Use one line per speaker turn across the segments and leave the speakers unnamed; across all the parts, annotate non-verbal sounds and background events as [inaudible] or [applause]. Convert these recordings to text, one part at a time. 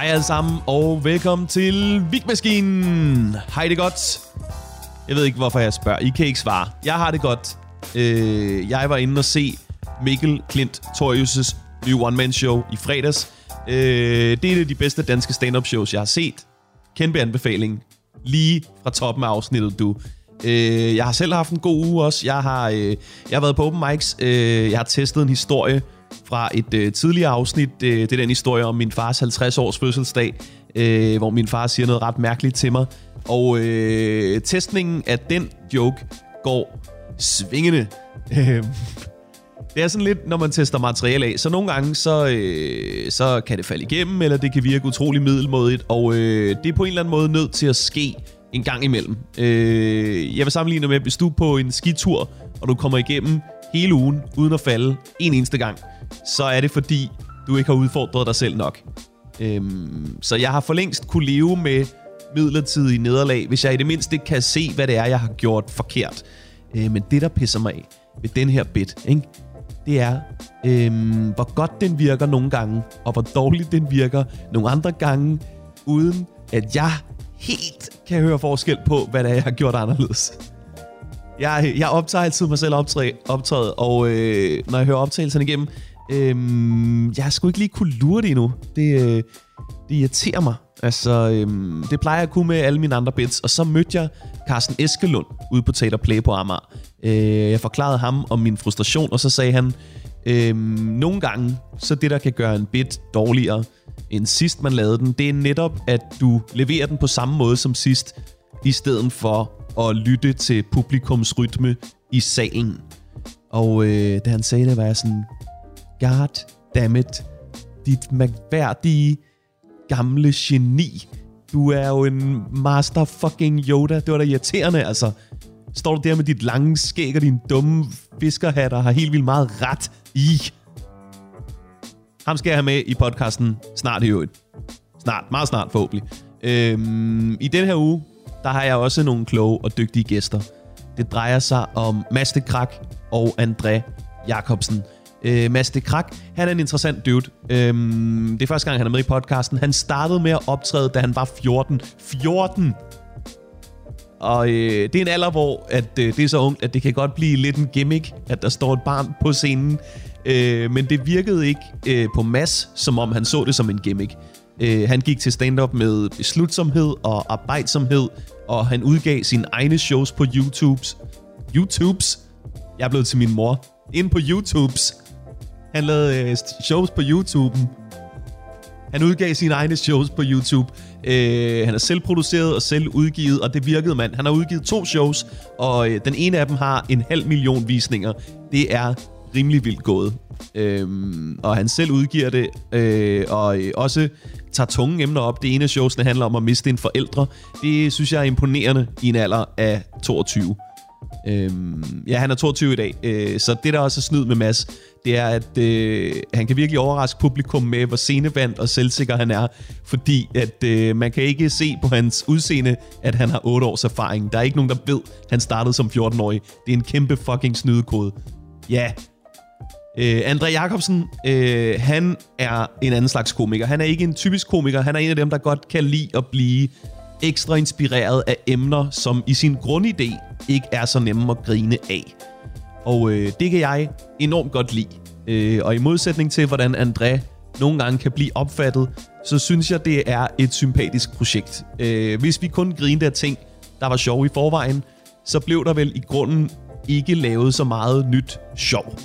Hej alle sammen, og velkommen til Vigmaskinen. Hej det godt. Jeg ved ikke, hvorfor jeg spørger. I kan ikke svare. Jeg har det godt. Øh, jeg var inde og se Mikkel Klint Torius' nye one-man-show i fredags. Øh, det er et af de bedste danske stand-up shows, jeg har set. Kæmpe anbefaling. Lige fra toppen af afsnittet, du. Øh, jeg har selv haft en god uge også. Jeg har, øh, jeg har været på open mics. Øh, jeg har testet en historie fra et øh, tidligere afsnit. Øh, det er den historie om min fars 50-års fødselsdag, øh, hvor min far siger noget ret mærkeligt til mig. Og øh, testningen af den joke går svingende. Øh, det er sådan lidt, når man tester materiale af, så nogle gange, så, øh, så kan det falde igennem, eller det kan virke utrolig middelmådigt, og øh, det er på en eller anden måde nødt til at ske en gang imellem. Øh, jeg vil sammenligne med, hvis du er på en skitur, og du kommer igennem hele ugen, uden at falde en eneste gang, så er det fordi, du ikke har udfordret dig selv nok. Øhm, så jeg har for længst kunne leve med midlertidige nederlag, hvis jeg i det mindste kan se, hvad det er, jeg har gjort forkert. Øh, men det, der pisser mig af ved den her bit, ikke? det er, øhm, hvor godt den virker nogle gange, og hvor dårligt den virker nogle andre gange, uden at jeg helt kan høre forskel på, hvad det er, jeg har gjort anderledes. Jeg, jeg optager altid mig selv optræ, optrædet, og øh, når jeg hører optagelserne igennem, øh, jeg har sgu ikke lige kunne lure det endnu. Det, øh, det irriterer mig. Altså, øhm, det plejer jeg at kunne med alle mine andre bits. Og så mødte jeg Carsten Eskelund ude på Teater Play på Amager. Øh, jeg forklarede ham om min frustration, og så sagde han, øhm, nogle gange, så det der kan gøre en bit dårligere end sidst man lavede den, det er netop, at du leverer den på samme måde som sidst, i stedet for at lytte til publikums rytme i salen. Og øh, da han sagde det, var jeg sådan, God damn it, dit mærkværdige gamle geni. Du er jo en master fucking Yoda. Det var da irriterende, altså. Står du der med dit lange skæg og din dumme fiskerhat og har helt vildt meget ret i. Ham skal jeg have med i podcasten snart i øvrigt. Snart, meget snart forhåbentlig. Øhm, I den her uge, der har jeg også nogle kloge og dygtige gæster. Det drejer sig om Maste Krak og André Jacobsen. Øh, Mads de Krak, han er en interessant dude. Øhm, det er første gang, han er med i podcasten. Han startede med at optræde, da han var 14. 14! Og øh, det er en alder, hvor at, øh, det er så ungt, at det kan godt blive lidt en gimmick, at der står et barn på scenen. Øh, men det virkede ikke øh, på Mads, som om han så det som en gimmick. Øh, han gik til stand-up med beslutsomhed og arbejdsomhed, og han udgav sine egne shows på YouTubes. YouTubes? Jeg er blevet til min mor. Ind på YouTubes. Han lavede øh, shows på YouTube. Han udgav sine egne shows på YouTube. Øh, han er selv produceret og selv udgivet, og det virkede mand. Han har udgivet to shows, og øh, den ene af dem har en halv million visninger. Det er rimelig vildt gået. Øh, og han selv udgiver det, øh, og øh, også tager tunge emner op. Det ene af showsene handler om at miste en forældre. Det synes jeg er imponerende i en alder af 22. Øhm, ja, han er 22 i dag, øh, så det der også er snyd med Mads, det er, at øh, han kan virkelig overraske publikum med, hvor scenevandt og selvsikker han er, fordi at øh, man kan ikke se på hans udseende, at han har 8 års erfaring. Der er ikke nogen, der ved, at han startede som 14-årig. Det er en kæmpe fucking snydekode. Ja. Øh, André Jacobsen, øh, han er en anden slags komiker. Han er ikke en typisk komiker. Han er en af dem, der godt kan lide at blive ekstra inspireret af emner, som i sin grundidé ikke er så nemme at grine af. Og øh, det kan jeg enormt godt lide. Øh, og i modsætning til, hvordan André nogle gange kan blive opfattet, så synes jeg, det er et sympatisk projekt. Øh, hvis vi kun grinede af ting, der var sjov i forvejen, så blev der vel i grunden ikke lavet så meget nyt sjov.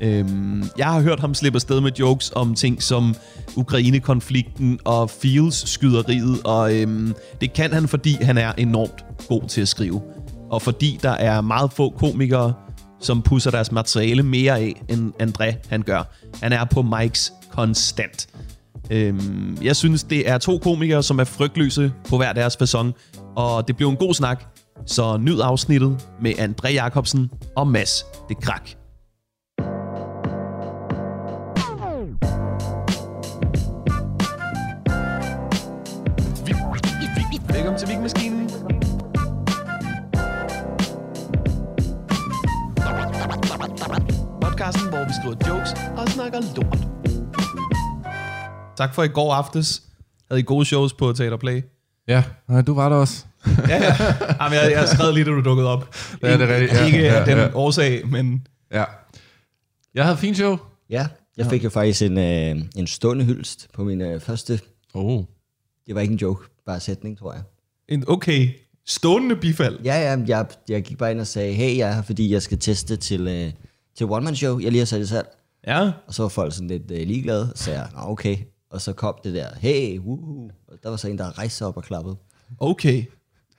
Øhm, jeg har hørt ham slippe afsted med jokes om ting som Ukraine-konflikten og Fields-skyderiet, og øhm, det kan han, fordi han er enormt god til at skrive. Og fordi der er meget få komikere, som pusser deres materiale mere af, end André han gør. Han er på mics konstant. Øhm, jeg synes, det er to komikere, som er frygtløse på hver deres façon, og det blev en god snak. Så nyd afsnittet med André Jacobsen og Mads det Krak. Snakker lort. Tak for i går aftes. Havde I gode shows på Teater Play?
Ja, nej, du var der også.
Ja, ja. Jamen, jeg, jeg skrev lige, da du dukkede op.
Ja, det er rigtigt. Ja,
Ikke
ja,
den
ja.
årsag, men
Ja. Jeg havde fint show.
Ja, jeg fik jo faktisk en, øh, en stående hyldest på min øh, første.
Oh.
Det var ikke en joke, bare sætning, tror jeg.
en okay stående bifald.
Ja, ja, jeg, jeg gik bare ind og sagde, hey, jeg er her, fordi jeg skal teste til, øh, til one-man-show. Jeg lige har sat i salg.
Ja.
Og så var folk sådan lidt øh, ligeglade. Så sagde jeg, Nå, okay. Og så kom det der, hey, woohoo. Og der var så en, der rejste sig op og klappede.
Okay.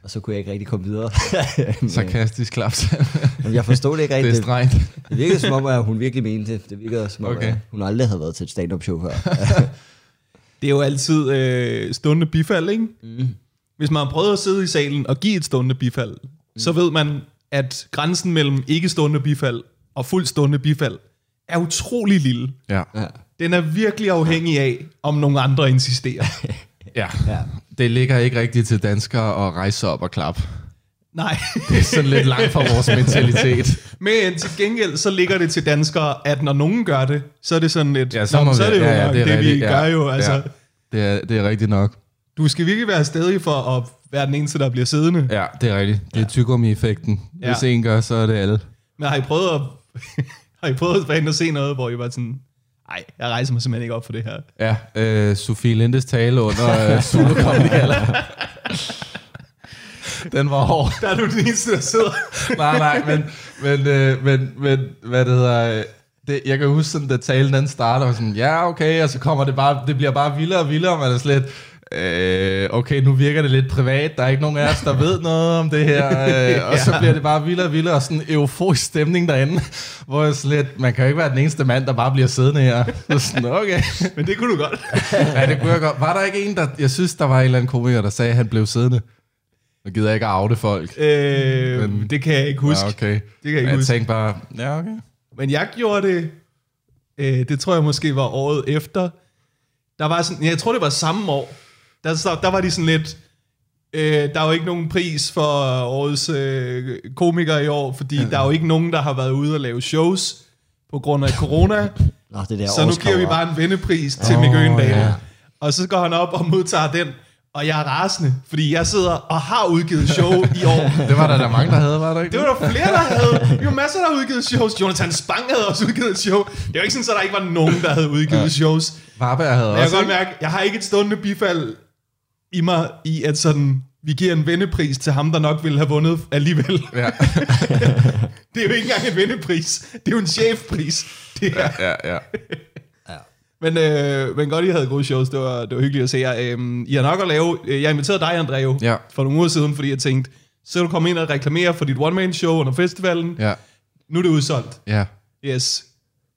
Og så kunne jeg ikke rigtig komme videre. [laughs]
Sarkastisk klaps. [laughs]
Men jeg forstod det ikke
det er
rigtigt.
strengt.
Det virkede som om, at hun virkelig mente det. Det virkede som om,
Okay.
at hun aldrig havde været til et stand-up show før. [laughs]
Det er jo altid øh, stående bifald, ikke? Mm. Hvis man har prøvet at sidde i salen og give et stående bifald, mm. så ved man, at grænsen mellem ikke stående bifald og fuld stående bifald er utrolig lille.
Ja.
ja.
Den er virkelig afhængig af, om nogle andre insisterer. [laughs]
ja.
Ja.
Det ligger ikke rigtigt til danskere at rejse op og klappe.
Nej.
Det er sådan lidt langt fra vores [laughs] mentalitet.
Men til gengæld, så ligger det til danskere, at når nogen gør det, så er det sådan lidt,
Ja, så,
"Nå, så er
vi,
det jo
ja, ja, det, er
det, vi
rigtigt,
gør
ja,
jo. Altså,
Ja. Det, er, det er rigtigt nok.
Du skal virkelig være stedig for at være den eneste, der bliver siddende.
Ja, det er rigtigt. Det er tyggegummi-effekten.
Ja.
Hvis en gør, så er det alle.
Men har I prøvet at, har I prøvet at og se noget, hvor I var sådan, nej, jeg rejser mig simpelthen ikke op for det her.
Ja, øh, Sofie Lindes tale under øh, [laughs] Zulu Comedy Gala. Den var hård.
Der er du den eneste, der sidder.
nej, nej, men, men, øh, men, men hvad det hedder... øh, Det, jeg kan huske, sådan, da talen den starter, og sådan, ja, okay, og så kommer det bare, det bliver bare vildere og vildere, og man er slet, øh, okay, nu virker det lidt privat, der er ikke nogen af os, der ved noget om det her, [laughs] øh, og så bliver det bare vildere og vildere, og sådan en euforisk stemning derinde, hvor jeg slet, man kan jo ikke være den eneste mand, der bare bliver siddende her. Så sådan, okay. [laughs]
Men det kunne du godt. [laughs]
ja, det kunne jeg godt. Var der ikke en, der, jeg synes, der var en eller anden komiker, der sagde, at han blev siddende? Nu gider jeg ikke at oute folk.
Øh,
Men-
det kan jeg ikke huske.
Ja, okay.
Det kan jeg ikke
jeg
huske.
tænkte bare, ja, okay.
Men jeg gjorde det, øh, det tror jeg måske var året efter. Der var sådan, jeg tror det var samme år. Der, der, der var de sådan lidt, øh, der er jo ikke nogen pris for årets øh, komiker i år, fordi der er jo ikke nogen, der har været ude og lave shows på grund af corona.
Nå, det der
så nu giver vi bare en vennepris til oh, Mikke Øgendal.
ja.
Og så går han op og modtager den, og jeg er rasende, fordi jeg sidder og har udgivet show i år. [laughs]
Det var der da mange, der havde, var der ikke?
Det var der flere, der havde. [laughs] Var masser, der havde udgivet shows. Jonathan Spang havde også udgivet et show. Det var ikke sådan, at der ikke var nogen, der havde udgivet ja. shows.
Varberg havde
jeg
også,
kan godt mærke, jeg har ikke et stående bifald i mig, i at sådan, vi giver en vennepris til ham, der nok ville have vundet alligevel.
Ja, [laughs]
Det er jo ikke engang en vennepris. Det er jo en chefpris. Det er.
ja, ja.
Men, øh, men godt, I havde gode shows. Det var, det var hyggeligt at se jer. Øhm, I har nok at lave... øh, Jeg inviterede dig, André, jo,
Ja.
for nogle uger siden, fordi jeg tænkte, så du komme ind og reklamere for dit one-man-show under festivalen.
ja,
Nu er det udsolgt.
ja.
Yes.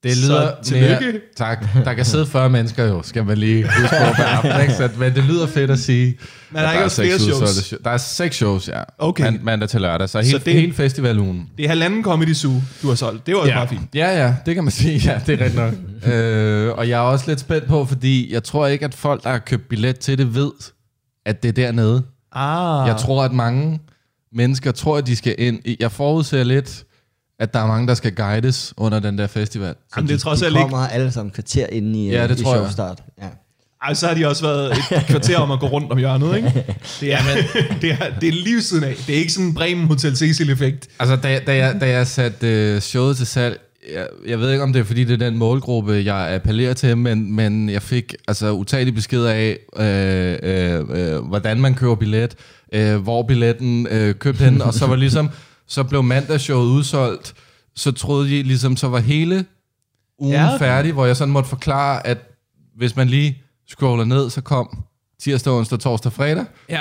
Det
Så
lyder
tillykke.
mere, tak. Der kan sidde 40 mennesker jo, skal man lige huske på hver aften, ikke? Så, men det lyder fedt at sige.
Men der er ikke også
seks
flere shows?
udsolgte show- Der er seks shows, ja.
Okay.
Man, mandag til lørdag, så,
Så
hele,
det-
det, hele festivalugen.
Det er halvanden Comedy Zoo, du har solgt. Det var også
Ja.
bare fint.
ja, ja, det kan man sige. Ja, det er rigtigt nok. [laughs] øh, og jeg er også lidt spændt på, fordi jeg tror ikke, at folk, der har købt billet til det, ved, at det er dernede.
Ah.
Jeg tror, at mange mennesker tror, at de skal ind. i- Jeg forudser lidt, at der er mange, der skal guides under den der festival.
Jamen, det er trods
De
alt ikke...
kommer alle sammen kvarter inde i,
Ja,
øh,
det
i
tror jeg.
showstart. Ja.
Ej, så har de også været et [laughs] kvarter om at gå rundt om hjørnet, ikke? [laughs] Det er, det er, det er lige siden af. Det er ikke sådan en Bremen Hotel Cecil-effekt.
Altså, da, da, jeg, da jeg satte øh, showet til salg, jeg, jeg ved ikke, om det er, fordi det er den målgruppe, jeg appellerer til, men, men jeg fik altså utallige beskeder af, øh, øh, øh, hvordan man køber billet, øh, hvor billetten øh, købt hen, og så var ligesom, så blev mandagsshowet udsolgt, så troede de ligesom, så var hele ugen
Ja.
ja. færdig, hvor jeg sådan måtte forklare, at hvis man lige scroller ned, så kom tirsdag, onsdag, torsdag, fredag,
Ja.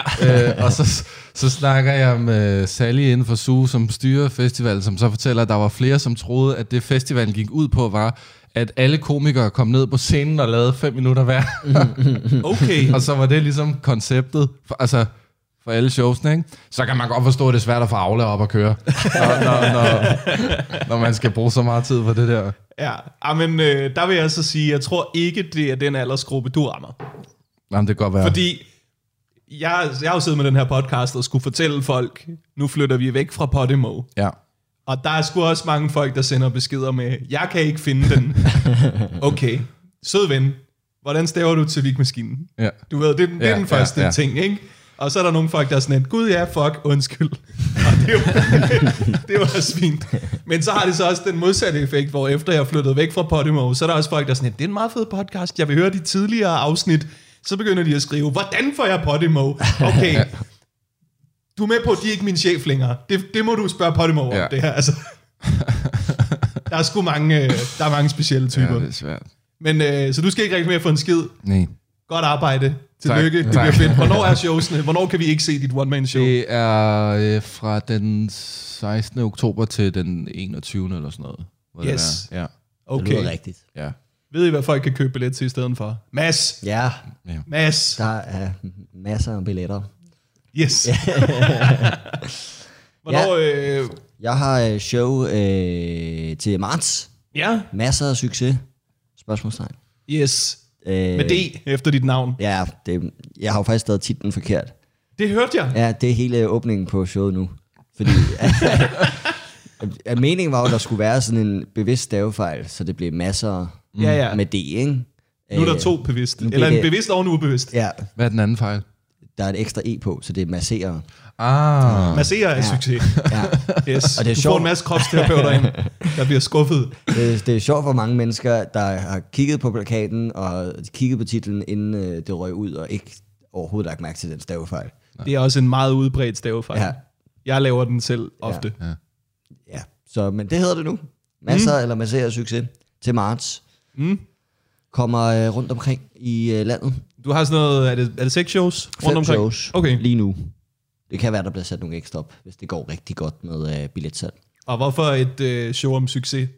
øh, og så, så snakker jeg med Sally inden for SUGE, som styrer festivalen, som så fortæller, at der var flere, som troede, at det festivalen gik ud på, var, at alle komikere kom ned på scenen og lavede fem minutter hver.
Okay. [laughs]
og så var det ligesom konceptet, for, altså for alle showsene, ikke? Så kan man godt forstå, at det er svært at få Aula op at køre, når, når, når, når man skal bruge så meget tid på det der.
Ja, ah, men øh, der vil jeg så sige, jeg tror ikke, det er den aldersgruppe, du rammer.
Jamen, det kan godt være.
Fordi jeg, jeg har jo siddet med den her podcast og skulle fortælle folk, nu flytter vi væk fra Podimo.
Ja.
Og der er sgu også mange folk, der sender beskeder med, jeg kan ikke finde den. [laughs] Okay, sød ven. hvordan staver du til vigmaskinen?
Ja.
Du ved, det, er den- det er
Ja,
den første
ja, ja.
ting, ikke? Og så er der nogle folk, der er sådan et, gud ja, fuck, undskyld. Og det, er jo, [laughs] det var også fint. Men så har det så også den modsatte effekt, hvor efter jeg flyttet væk fra Podimo, så er der også folk, der er sådan et, det er en meget fed podcast, jeg vil høre de tidligere afsnit. Så begynder de at skrive, hvordan får jeg Podimo? Okay, du er med på, at de er ikke min chef længere. Det, det må du spørge Podimo om,
Ja.
det her. Altså. [laughs] Der er sgu mange, øh, der er mange specielle
Ja,
typer.
det er svært.
Men øh, så du skal ikke rigtig mere få en skid.
Nej.
Godt arbejde. Tillykke.
Tak.
Det bliver fedt. Hvornår er showsene? Hvornår kan vi ikke se dit one-man-show?
Det er øh, fra den 16. oktober til den 21. eller sådan noget. Det
Yes.
være. Ja.
Det
Okay.
lyder rigtigt.
Ja.
Ved I, hvad folk kan købe billet til i stedet for? Mads.
Ja,
Mads.
der er masser af billetter.
Yes. [laughs] Hvornår... Øh,
Jeg har øh, show øh, til marts.
ja.
Masser af succes. Spørgsmålstegn.
Yes.
Øh,
Med D efter dit navn.
Ja, det, jeg har jo faktisk stadig titlen forkert.
Det hørte jeg.
Ja, det er hele åbningen på showet nu. Fordi [laughs] at meningen var jo, at der skulle være sådan en bevidst stavefejl, så det blev masser
Ja, ja.
med D, ikke?
Nu er der
Øh,
to bevidst. Eller en bevidst og en ubevidst.
Ja,
Hvad er den anden fejl?
Der er et ekstra E på, så det er masserer.
Ah.
Masserer er
Ja.
succes.
Ja. [laughs]
Yes.
Og det er
du får
sjovt.
en masse kropsterapeuter ind, der bliver skuffet.
Det, det er sjovt for mange mennesker, der har kigget på plakaten og kigget på titlen, inden øh, det røg ud, og ikke overhovedet lagt mærke til den stavefejl.
Det er også en meget udbredt stavefejl.
Ja.
Jeg laver den selv ofte.
Ja.
Ja, så, men det hedder det nu. Masser mm. eller masserer succes til marts.
Mm.
Kommer øh, rundt omkring i øh, landet.
Du har sådan noget, er det, er det seks shows rundt
Fem
omkring?
shows
Okay.
lige nu. Det kan være, der bliver sat nogle ekstra op, hvis det går rigtig godt med øh, billetsalg.
Og hvorfor et øh, show om succes?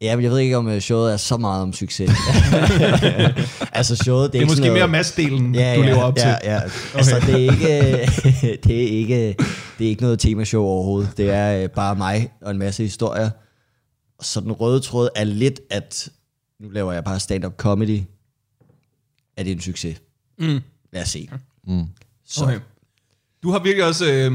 Ja, men jeg ved ikke, om øh, showet er så meget om succes. [laughs] altså showet, det er,
Det er
ikke
måske
sådan
mere
noget...
massdelen,
ja,
du
ja,
lever op
ja,
til.
Ja, altså det er ikke, [laughs] det er ikke, det er ikke noget temashow overhovedet. Det er øh, bare mig og en masse historier. Så den røde tråd er lidt, at nu laver jeg bare stand-up comedy. Er det en succes?
Mm.
Lad os se.
Mm.
Så.
Okay. Du har virkelig også... Øh,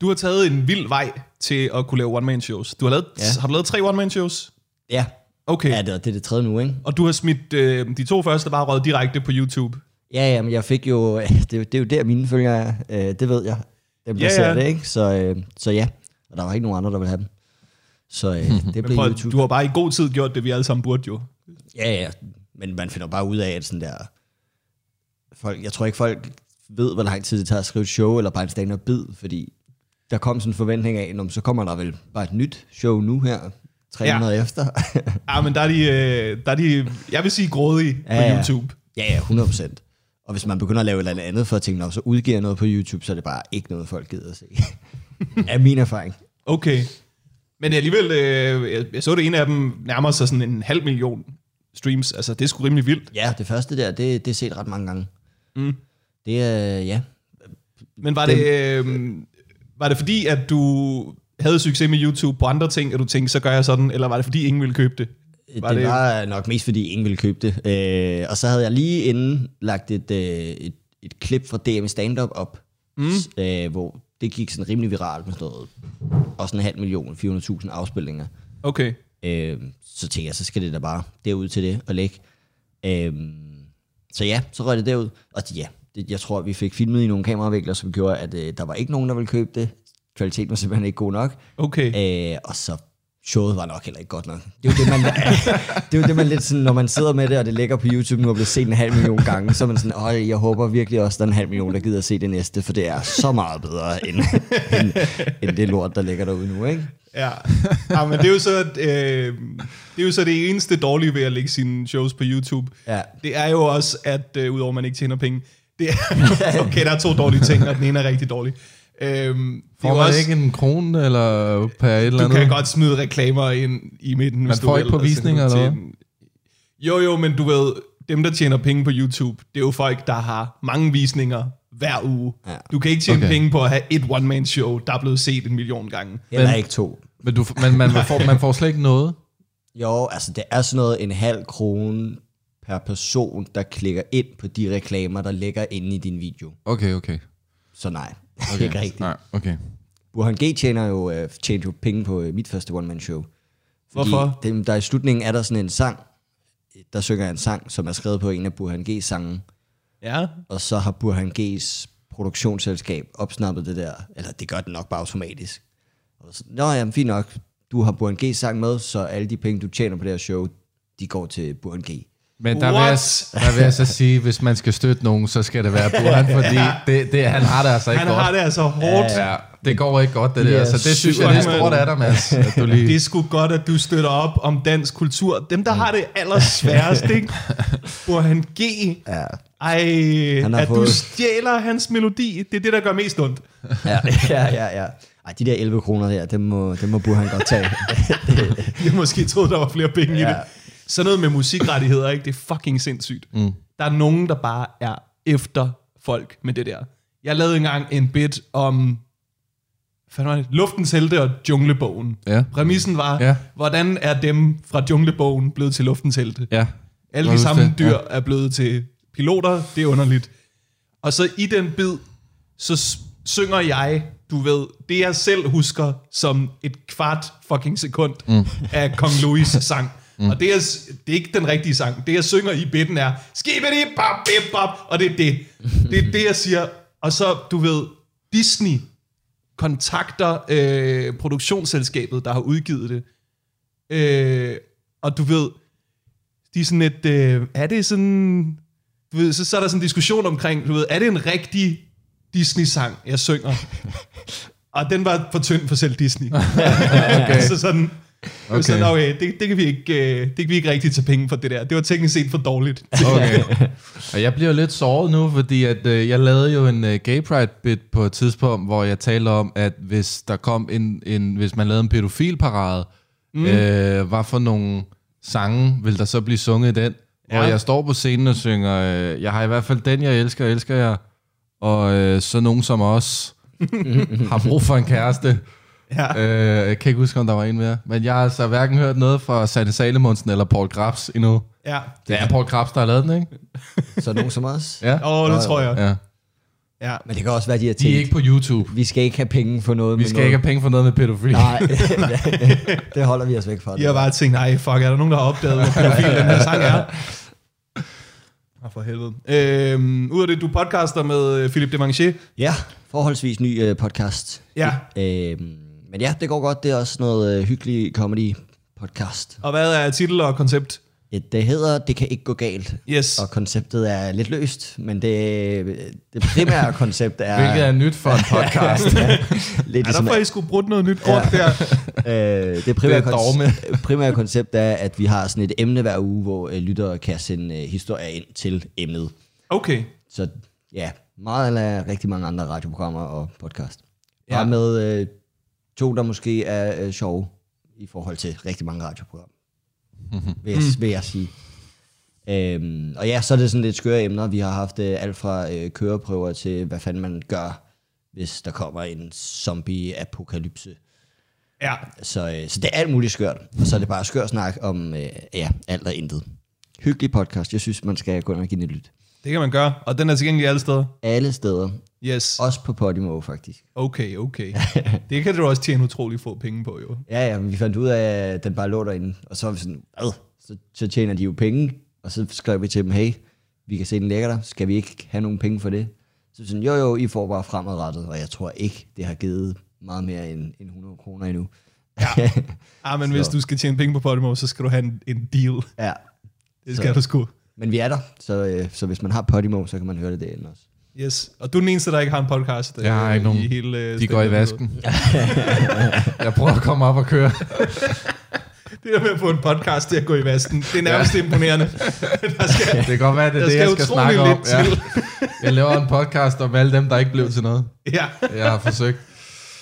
du har taget en vild vej til at kunne lave one-man-shows. Du har lavet, ja. Har du lavet tre one-man-shows?
Ja,
Okay.
ja det, er det tredje nu, ikke?
Og du har smidt øh, de to første bare røget direkte på YouTube.
Ja, ja, men jeg fik jo... [laughs] Det, er jo- det er jo der, mine følgere er. Øh, det ved jeg. Dem, der
Ja,
ja,
ja.
ser det, ikke? Så, øh, så ja. Og der var ikke nogen andre, der ville have dem. Så øh, [laughs] det blev
prøv,
YouTube.
du har bare i god tid gjort det, vi alle sammen burde jo.
Ja, ja. Men man finder bare ud af, at sådan der... Folk, jeg tror ikke, folk ved, hvor lang tid det tager at skrive et show, eller bare en stand-up bid, fordi der kom sådan en forventning af, "Nå, men så kommer der vel bare et nyt show nu her, 300 ja. efter.
Ja, [laughs] men der er de, øh, der er de jeg vil sige, grådige ja, på
ja.
YouTube.
ja, ja, 100% Og hvis man begynder at lave et eller andet for at tænke, "Nå, så udgiver jeg noget på YouTube, så er det bare ikke noget, folk gider at se. [laughs] er min erfaring.
Okay. Men alligevel, øh, jeg, jeg så det ene af dem nærmer sig sådan en halv million streams. Altså, det er sgu rimelig vildt.
Ja, det første der, det, det er set ret mange gange.
Mm.
Det er, ja.
Men var det, øh, var det fordi, at du havde succes med YouTube på andre ting, og du tænkte, så gør jeg sådan, eller var det fordi, ingen ville købe det?
Det,
Var
det
det-
var nok mest, fordi ingen ville købe det. Øh, og så havde jeg lige inden lagt et, øh, et, et klip fra DM Stand-Up op, mm. øh, hvor det gik sådan rimelig viralt med sådan noget, og sådan en halv million, 400.000 afspilninger.
Okay.
Øh, så tænkte jeg, så skal det da bare derud til det og lægge. Øh, så ja, så røg det derud. Og ja, det, jeg tror, vi fik filmet i nogle kameravinkler, som gjorde, at øh, der var ikke nogen, der ville købe det. Kvaliteten var simpelthen ikke god nok.
Okay.
Øh, og så showet var nok heller ikke godt nok. Det er jo det, man, [laughs] det er jo det, man lidt sådan, når man sidder med det, og det ligger på YouTube nu og bliver set en halv million gange, så er man sådan, åh, jeg håber virkelig også, der er en halv million, der gider at se det næste, for det er så meget bedre, end, end, end det lort, der ligger derude nu, ikke?
Ja. ja, men det er jo så, øh, det er jo så det eneste dårlige ved at lægge sine shows på YouTube.
Ja.
Det er jo også, at øh, udover at man ikke tjener penge, det er, [laughs] okay, der er to dårlige ting, og den ene er rigtig dårlig. Øhm, det
Får
jo
man
også,
ikke en krone eller per et eller
du
andet?
kan godt smide reklamer ind i midten, hvis du
får
vil,
ikke på visninger,
du
eller
tjene- Jo, jo, men du ved, dem, der tjener penge på YouTube, det er jo folk, der har mange visninger hver uge.
Ja.
Du kan ikke tjene
Okay.
penge på at have et one-man-show, der er blevet set en million gange.
Eller
Men-
ikke to.
Men, du, men man, man, får, man får slet ikke noget.
Jo, altså det er sådan noget en halv krone per person, der klikker ind på de reklamer, der ligger inde i din video.
Okay, okay.
Så nej, [laughs] okay. ikke rigtigt.
Nej, okay.
Burhan G tjener jo, øh, tjener jo penge på øh, mit første one-man-show.
Hvorfor?
Dem, der i slutningen er der sådan en sang, der synger en sang, som er skrevet på en af Burhan G's sange,
Ja.
og så har Burhan G's produktionsselskab opsnappet det der, eller det gør den nok bare automatisk. Og så, Nå jamen, fint nok, du har Burhan G's sang med, så alle de penge, du tjener på det her show, de går til Burhan G.
Men der vil, jeg,
What?
der vil jeg så sige, hvis man skal støtte nogen, så skal det være [laughs] Burhan, fordi det, det, han har det altså ikke
Han
godt.
har det altså hårdt.
Ja, det går ikke godt, det
De
der.
er
Så det synes jeg, det er stort af dig, Mads. At du lige...
Det er sgu godt, at du støtter op om dansk kultur. Dem, der har det allersværest, ikke? [laughs] Hvor han G.
Ja.
Ej,
Han
at du
fået-
stjæler hans melodi, det er det, der gør mest ondt.
Ja, [laughs] ja, ja, ja. Ej, de der 11 kroner der, dem må, dem må Burhan godt tage.
Jeg måske troede, der var flere penge ja. i
Ja.
det. Sådan noget med musikrettigheder, ikke? det er fucking sindssygt. Mm. Der er nogen, der bare er efter folk med det der. Jeg lavede engang en bit om hvad var det? Luftens Helte og Junglebogen.
Ja.
Præmissen var,
Ja.
hvordan er dem fra Junglebogen blevet til Luftens Helte?
Ja.
Alle de samme
det?
dyr ja. er blevet til piloter. Det er underligt. Og så i den bid, så synger jeg, du ved, det jeg selv husker som et kvart fucking sekund mm. af Kong Louis sang. Mm. Og det er, det er ikke den rigtige sang. Det jeg synger i bitten er, skibidi bop bip bop, og det er det. Det er det, jeg siger. Og så, du ved, Disney kontakter øh, produktionsselskabet, der har udgivet det. Øh, og du ved, de er sådan et, øh, er det sådan, du ved, så, så er der sådan en diskussion omkring, du ved, er det en rigtig Disney-sang, jeg synger? [laughs] og den var for tynd for selv Disney. [laughs] okay. [laughs] så sådan, okay. Sådan, okay, det, det, kan vi ikke, øh, det kan vi ikke rigtig tage penge for det der. Det var teknisk set for dårligt.
Okay. [laughs] Og jeg bliver lidt såret nu, fordi at, øh, jeg lavede jo en øh, gay pride bit på et tidspunkt, hvor jeg talte om, at hvis der kom en, en hvis man lavede en pædofilparade, mm. øh, hvad for nogle sange vil der så blive sunget i den? Ja. Og jeg står på scenen og synger, øh, jeg har i hvert fald den, jeg elsker, elsker jeg, og øh, så nogen som os [laughs] har brug for en kæreste.
Ja.
Øh, jeg kan ikke huske, om der var en mere. Men jeg har altså hverken hørt noget fra Sanne Salomonsen eller Paul Krabs endnu.
ja.
Det er Paul Krabs, der har lavet den, ikke? [laughs]
Så nogen som os.
Ja.
Åh, oh, det tror jeg.
ja.
Ja.
Men det kan også være, de har
De er
tænkt,
ikke på YouTube.
vi skal ikke have penge for noget
Vi
med
skal
noget.
ikke have penge for noget med pædofili.
Nej, [laughs] det holder vi os væk fra.
Jeg har bare tænkt, nej, fuck, er der nogen, der har opdaget, hvor pædofil den her sang er? Ah, for helvede. Øhm, ud af det, du podcaster med øh, Philip Demanché.
Ja, forholdsvis ny øh, podcast.
Ja.
Øhm, men ja, det går godt. Det er også noget øh, hyggelig comedy podcast.
Og hvad er titel og koncept?
Ja, det hedder Det kan ikke gå galt.
Yes.
Og konceptet er lidt løst, men det, det primære [laughs] koncept er...
Hvilket er nyt for en [laughs] podcast.
lidt
Er
ligesom,
der for, I skulle brudt noget nyt kort ja. der? [laughs]
øh, det, primære
Det er dogme.
primære koncept er, at vi har sådan et emne hver uge, hvor øh, lyttere kan sende øh, historier ind til emnet.
Okay.
Så ja, meget af rigtig mange andre radioprogrammer og podcast.
Ja.
Bare med øh, to, der måske er øh, sjove i forhold til rigtig mange radioprogrammer. vil, jeg, vil jeg sige. Øhm, og ja, så er det sådan lidt skøre emner. Vi har haft øh, alt fra øh, køreprøver til, hvad fanden man gør, hvis der kommer en zombie-apokalypse.
Ja.
Så, øh, så det er alt muligt skørt. Og så er det bare skør snak om øh, ja, alt og intet. Hyggelig podcast. Jeg synes, man skal gå ind og give den et lyt.
Det kan man gøre. Og den er tilgængelig alle steder.
Alle steder.
Yes.
Også på Podimo, faktisk.
Okay, okay. [laughs] Det kan du også tjene utrolig få penge på, jo.
Ja, ja, men vi fandt ud af, at den bare lå derinde. Og så var vi sådan, Ad? Så, så tjener de jo penge. Og så skrev vi til dem, hey, vi kan se, den ligger der. Skal vi ikke have nogen penge for det? Så sådan, jo jo, I får bare fremadrettet. Og jeg tror ikke, det har givet meget mere end, end 100 kroner endnu. Ja. [laughs]
Ah, men hvis du skal tjene penge på Podimo, så skal du have en, en deal.
ja.
Det skal
Så-
du sgu.
Men vi er der, så, øh, så hvis man har Podimo, så kan man høre det derinde også.
Yes. Og du er den eneste, der ikke har en podcast.
Jeg har
øh,
ikke nogen.
I hele, øh,
De går i vasken. [laughs] jeg prøver at komme op og køre. [laughs]
Det der med at få en podcast til at gå i vasken, det er nærmest ja. imponerende. [laughs] Der skal,
Det kan godt være, det er det,
skal
jeg skal snakke om.
til.
Jeg laver en podcast om alle dem, der ikke blev til noget.
ja,
Jeg har forsøgt.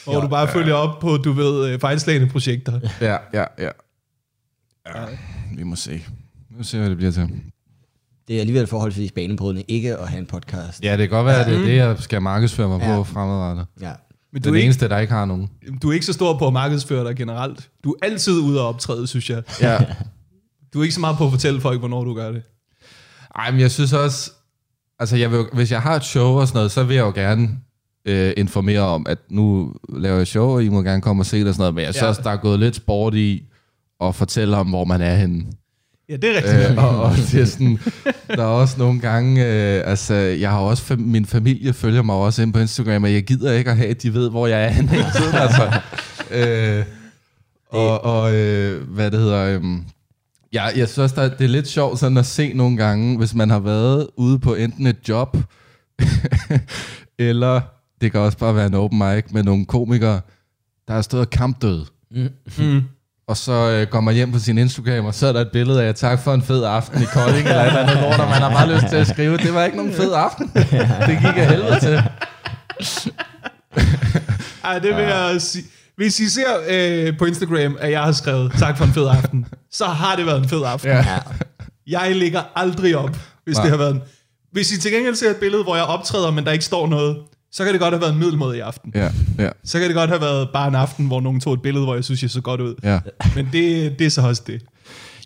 hvor du bare følger op på, du ved, øh, fejlslagende projekter.
Ja, ja, ja. ja. Vi må se. Vi må se, hvad det bliver til.
Det er alligevel forholdsvis banebrydende ikke at have en podcast.
Ja, det kan godt være, at det er det, jeg skal markedsføre mig
Ja.
på fremadrettet.
Ja.
Men
Du er
er,
den
ikke,
eneste, der ikke har nogen.
du er ikke så stor på at markedsføre dig generelt. Du er altid ude at optræde, synes jeg.
Ja.
Du er ikke så meget på at fortælle folk, hvornår du gør det.
Ej, men jeg synes også... Altså, jeg vil, hvis jeg har et show og sådan noget, så vil jeg jo gerne øh, informere om, at nu laver jeg show, og I må gerne komme og se det og sådan noget. Men jeg synes
Ja.
også, der er gået lidt sport i at fortælle om, hvor man er henne.
Ja, det er rigtigt.
Øh, og, og det er sådan, der er også nogle gange, øh, altså jeg har også, fam- min familie følger mig også ind på Instagram, og jeg gider ikke at have, at de ved, hvor jeg er hele tiden, altså. Øh, og, og øh, hvad det hedder, øh, ja, jeg synes også, der, det er lidt sjovt sådan at se nogle gange, hvis man har været ude på enten et job, [laughs] eller det kan også bare være en open mic med nogle komikere, der har stået kampdød.
Mm.
Og så øh, går man hjem på sin Instagram, og så er der et billede af, tak for en fed aften i Kolding, eller et eller andet lort, og man har bare lyst til at skrive, det var ikke nogen fed aften. [laughs] Det gik af helvede til. [laughs]
Ej, det vil jeg sige. Hvis I ser øh, på Instagram, at jeg har skrevet, tak for en fed aften, så har det været en fed aften.
Ja.
Jeg lægger aldrig op, hvis
Nej.
det har været en... Hvis I til gengæld ser et billede, hvor jeg optræder, men der ikke står noget, så kan det godt have været en middelmåde i aften.
Ja, ja,
Så kan det godt have været bare en aften, hvor nogen tog et billede, hvor jeg synes, jeg så godt ud.
ja.
Men det, det er så også det.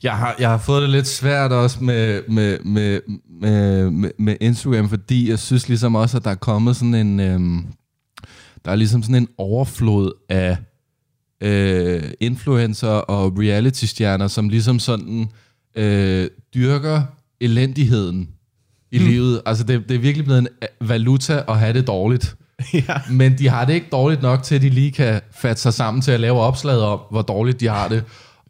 Jeg har, jeg har fået det lidt svært også med, med, med, med, med, med Instagram, fordi jeg synes ligesom også, at der er kommet sådan en... Øhm, der er ligesom sådan en overflod af øh, influencer og reality-stjerner, som ligesom sådan øh, dyrker elendigheden i mm. livet. Altså det, det er virkelig blevet en øh, valuta at have det dårligt. [laughs]
ja.
Men de har det ikke dårligt nok til, at de lige kan fatte sig sammen til at lave opslaget om, hvor dårligt de har det.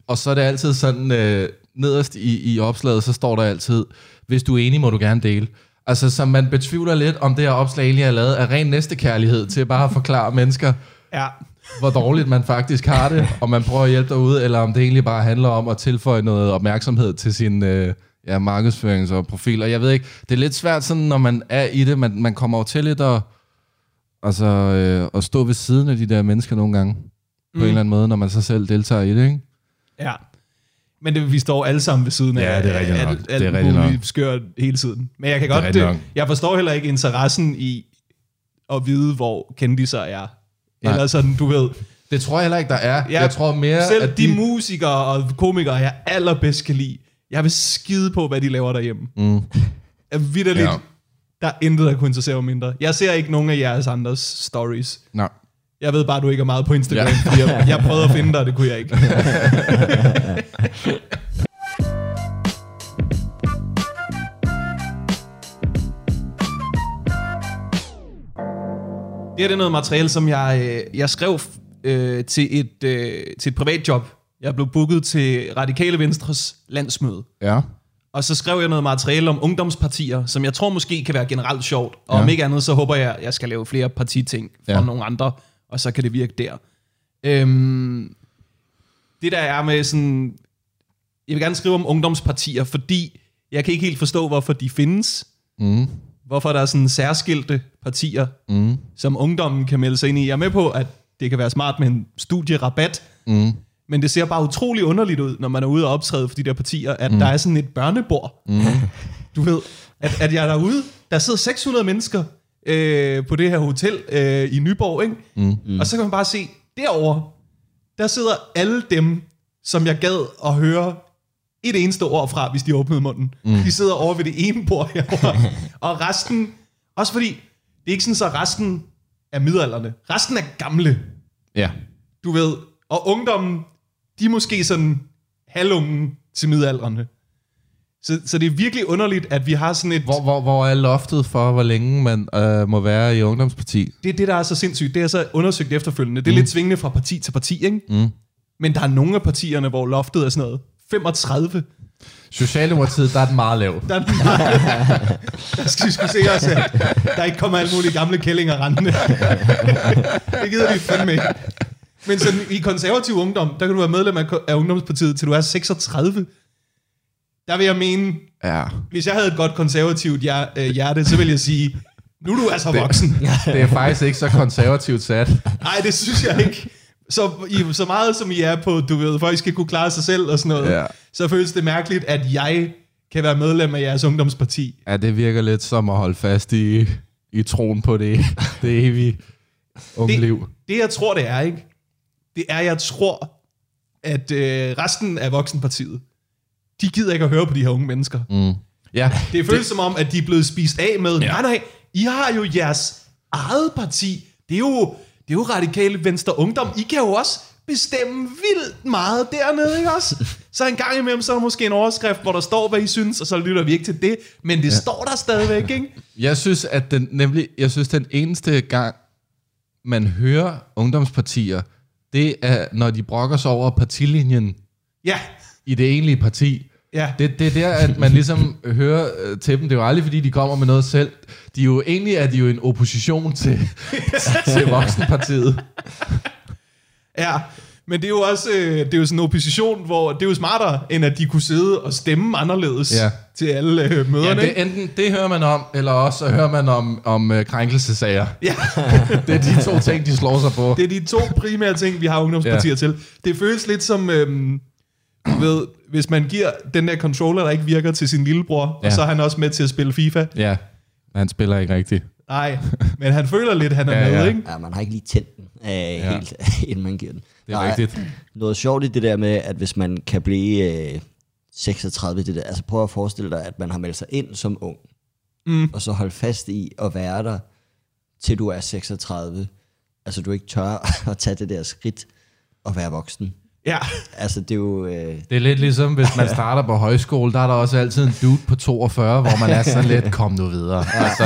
Og så er det altid sådan, øh, nederst i, i opslaget, så står der altid, hvis du er enig, må du gerne dele. Altså, så man betvivler lidt, om det her opslag egentlig er lavet af ren næstekærlighed, til bare at forklare [laughs] mennesker,
ja.
hvor dårligt man faktisk har det, og man prøver at hjælpe derude, eller om det egentlig bare handler om at tilføje noget opmærksomhed til sin øh, ja, markedsførings- og profil. Og jeg ved ikke, det er lidt svært sådan, når man er i det, man, man kommer jo til lidt at, altså, øh, at stå ved siden af de der mennesker nogle gange, på
Mm.
en eller anden måde, når man så selv deltager i det, ikke?
Ja. Men det, vi står alle sammen ved siden af
Ja, det er rigtigt nok.
alt,
Det er
alt
rigtigt
muligt
nok.
skørt hele tiden. Men jeg kan
Det
godt, det,
nok.
jeg forstår heller ikke interessen i at vide, hvor kendiser er.
Nej.
Eller sådan, du ved.
Det tror jeg heller ikke, der er.
Ja,
jeg tror mere,
Selv
at
de, de musikere og komikere, jeg allerbedst kan lide, jeg vil skide på, hvad de laver derhjemme.
Mm.
Jeg vidderligt,
Ja.
der er intet, der kunne interessere mig mindre. Jeg ser ikke nogen af jeres andres stories.
Nej.
Jeg ved bare, du ikke er meget på Instagram,
Ja.
fordi jeg, jeg prøvede at finde dig, det kunne jeg ikke. Det her det er noget materiale, som jeg, øh, jeg skrev øh, til, et, øh, til et privat job. Jeg blev booket til Radikale Venstres landsmøde.
Ja.
Og så skrev jeg noget materiale om ungdomspartier, som jeg tror måske kan være generelt sjovt. Og
Ja.
om ikke andet, så håber jeg, at jeg skal lave flere partiting fra
ja.
nogle andre, og så kan det virke der. Øhm, det der er med sådan... Jeg vil gerne skrive om ungdomspartier, fordi jeg kan ikke helt forstå, hvorfor de findes.
Mm.
Hvorfor der er sådan særskilte partier,
Mm.
som ungdommen kan melde sig ind i. Jeg er med på, at det kan være smart med en studierabat,
Mm.
Men det ser bare utrolig underligt ud, når man er ude og optræde for de der partier, at mm. der er sådan et børnebord. Mm. Du ved, at, at jeg er derude, der sidder 600 mennesker øh, på det her hotel øh, i Nyborg, ikke? Mm. og så kan man bare se, derovre, der sidder alle dem, som jeg gad at høre et eneste ord fra, hvis de åbnede munden. Mm. De sidder over ved det ene bord herovre, [laughs] og resten, også fordi, det er ikke sådan, så resten er midalderne. Resten er gamle
Ja.
du ved, og ungdommen, de er måske sådan halvungen til midaldrende. Så, så det er virkelig underligt, at vi har sådan et...
Hvor, hvor, hvor er loftet for, hvor længe man øh, må være i ungdomsparti?
Det er det, der er så sindssygt. Det er så undersøgt efterfølgende. Det er mm. lidt svingende fra parti til parti, ikke?
Mm.
Men der er nogle af partierne, hvor loftet er sådan noget 35.
Socialdemokratiet, der er den meget lav. [laughs]
Der, er der skal vi sgu se os, at der ikke kommer alle mulige gamle kællinger rendende. [laughs] det gider vi fandme ikke. Men sådan, i konservativ ungdom, der kan du være medlem af, af ungdomspartiet, til du er 36. Der vil jeg mene,
Ja.
hvis jeg havde et godt konservativt øh, hjerte, så vil jeg sige, nu er du altså voksen. [laughs]
Det er faktisk ikke så konservativt sat.
Nej, det synes jeg ikke. Så, I, så meget som I er på, du ved, folk skal kunne klare sig selv og sådan noget,
Ja.
så føles det mærkeligt, at jeg kan være medlem af jeres ungdomsparti.
Ja, det virker lidt som at holde fast i, i troen på det, det evige unge liv.
Det jeg tror, det er, ikke? Det er, jeg tror, at øh, resten af voksenpartiet, de gider ikke at høre på de her unge mennesker.
Mm. Ja,
Det føles som om, at de er blevet spist af med, ja. nej, nej, I har jo jeres eget parti. Det er jo, det er jo radikale venstre ungdom. I kan jo også bestemme vildt meget dernede, ikke også? [laughs] Så en gang imellem, så er der måske en overskrift, hvor der står, hvad I synes, og så lytter vi ikke til det, men det ja. står der stadigvæk, ikke?
Jeg synes, at den, nemlig, jeg synes, den eneste gang, man hører ungdomspartier, det er, når de brokker sig over partilinjen
Ja,
i det egentlige parti.
ja.
Det, det er der, at man ligesom [laughs] hører øh, til dem. Det er jo aldrig, fordi de kommer med noget selv. De er jo, egentlig er de jo en opposition til, [laughs] til voksenpartiet.
Ja, men det er jo også øh, det er jo sådan en opposition, hvor det er jo smartere, end at de kunne sidde og stemme anderledes
Ja.
til alle øh,
Ja,
møderne.
det, enten det hører man om, eller også så hører man om, om uh, krænkelsesager.
ja. [laughs]
Det er de to ting, de slår sig på.
Det er de to primære ting, vi har ungdomspartier
Ja.
til. Det føles lidt som, øhm, du ved, hvis man giver den der controller, der ikke virker til sin lillebror, ja.
Ja.
og så er han også med til at spille FIFA.
Ja, han spiller ikke rigtigt.
Nej, men han føler lidt, han er
Ja,
med,
ja.
ikke?
Ja, man har ikke lige tændt den øh, ja. helt, [laughs] inden man giver den.
Det er
Der
rigtigt.
Noget sjovt i det der med, at hvis man kan blive øh, 36, det der, altså prøv at forestille dig, at man har meldt sig ind som ung, mm. og så holde fast i at være der, til du er 36. Altså du ikke tør [laughs] at tage det der skridt og være voksen.
Ja,
Altså det er jo... Øh,
Det er lidt ligesom, hvis man starter på højskole, der er der også altid en dude på 42, hvor man er sådan lidt, [laughs] kom nu videre. Altså,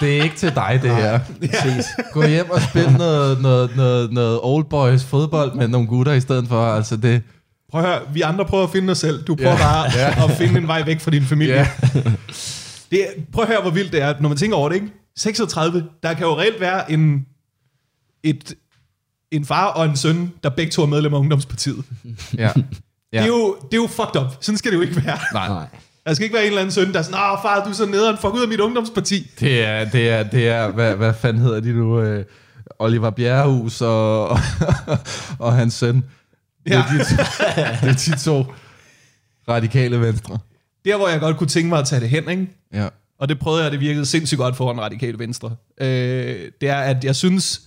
det er ikke til dig, det her.
Præcis.
Gå hjem og spil noget, noget, noget, noget old boys fodbold med nogle gutter i stedet for. Altså, det,
prøv at høre, vi andre prøver at finde os selv. Du prøver bare
Ja.
at finde en vej væk fra din familie.
Ja.
Det er, prøv at høre, hvor vildt det er, når man tænker over det, ikke? 36, der kan jo reelt være en, et, en far og en søn, der begge to er medlemmer af Ungdomspartiet.
ja.
Ja.
Ja.
Det, er jo, det er jo fucked up. Sådan skal det jo ikke være.
Nej,
nej.
Der skal ikke være en eller anden søn, der er sådan, åh far, du er så nederen, fuck ud af mit ungdomsparti.
det er, det er, det er hvad, hvad fanden hedder de nu? Øh, Oliver Bjerrehus og, og, [laughs] og hans søn. Det er,
Ja.
de, to- [laughs] det er de to radikale venstre.
Der, hvor jeg godt kunne tænke mig at tage det hen, ikke?
Ja.
og det prøvede jeg, det virkede sindssygt godt for den radikale venstre, øh, det er, at jeg synes,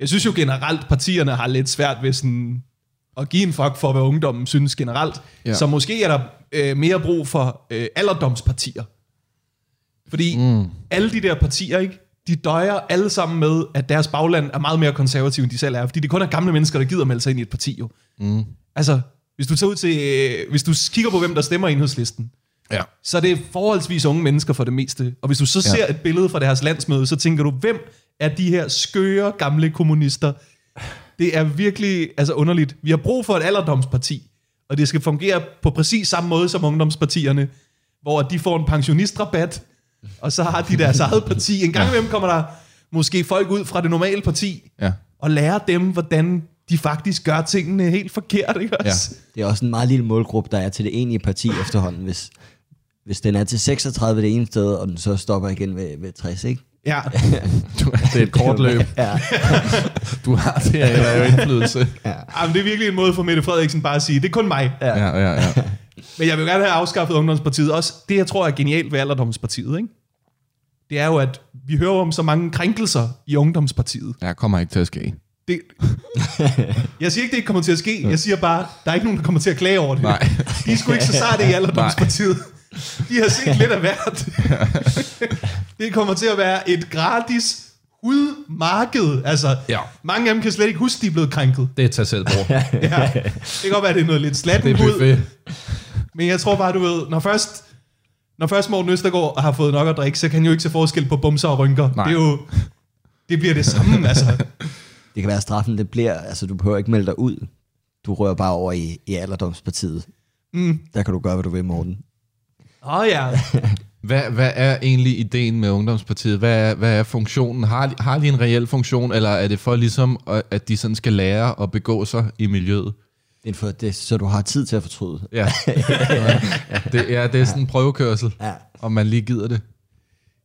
jeg synes jo generelt, partierne har lidt svært ved sådan at give en fuck for, hvad ungdommen synes generelt. Ja. Så måske er der øh, mere brug for øh, alderdomspartier. Fordi mm. alle de der partier, ikke, de døjer alle sammen med, at deres bagland er meget mere konservativ, end de selv er. Fordi det kun er gamle mennesker, der gider melde sig ind i et parti, jo. Mm. Altså, hvis du tager ud til, øh, hvis du kigger på, hvem der stemmer i enhedslisten,
Ja.
så det er forholdsvis unge mennesker for det meste. Og hvis du så ser et billede fra deres landsmøde, så tænker du, hvem er de her skøre gamle kommunister? Det er virkelig altså underligt. Vi har brug for et alderdomsparti, og det skal fungere på præcis samme måde som ungdomspartierne, hvor de får en pensionistrabat, og så har de deres eget parti. En gang imellem kommer der måske folk ud fra det normale parti,
Ja.
og lærer dem, hvordan de faktisk gør tingene helt forkert. Ikke også?
Det er også en meget lille målgruppe, der er til det enige parti efterhånden, hvis, hvis den er til 36 det ene sted, og den så stopper igen ved, ved 60, ikke?
Ja. [laughs]
Du, det er et kort løb. [laughs]
Ja. [laughs]
Du har det her, der er jo indflydelse.
Jamen, det er virkelig en måde for Mette Frederiksen bare at sige, det er kun mig.
Ja, ja, ja.
Men jeg vil gerne have afskaffet Ungdomspartiet. Også det, jeg tror er genialt ved Alderdomspartiet, ikke? det er jo, at vi hører om så mange krænkelser i Ungdomspartiet.
Jeg kommer ikke til at ske.
Det, jeg siger ikke, det ikke kommer til at ske. Jeg siger bare, der er ikke nogen, der kommer til at klage over det.
Nej.
De er sgu ikke så sarte i Alderdomspartiet. De har set lidt af hvert. [laughs] Det kommer til at være et gratis hudmarked. Altså,
Ja.
mange af dem kan slet ikke huske, de er blevet krænket.
Det er tag selv, bror. [laughs]
Ja. Det kan godt være, det er noget lidt
Det
slatten hud. Men jeg tror bare, du ved, når først, når først Morten Østergaard har fået nok at drikke, så kan han jo ikke se forskel på bumser og rynker.
Nej.
Det er jo, det bliver det samme, [laughs] altså.
Det kan være straffen, det bliver, altså du behøver ikke melde dig ud. Du rører bare over i, i alderdomspartiet. Mm. Der kan du gøre, hvad du vil, Morten.
Åh oh, ja.
Hvad, hvad er egentlig ideen med Ungdomspartiet? Hvad er, hvad er funktionen? Har, har de en reel funktion, eller er det for ligesom, at- at de sådan skal lære at begå sig i miljøet?
Det er for, det, så du har tid til at fortryde.
Ja. [laughs] det, ja, det er sådan en prøvekørsel,
Ja.
om man lige gider det.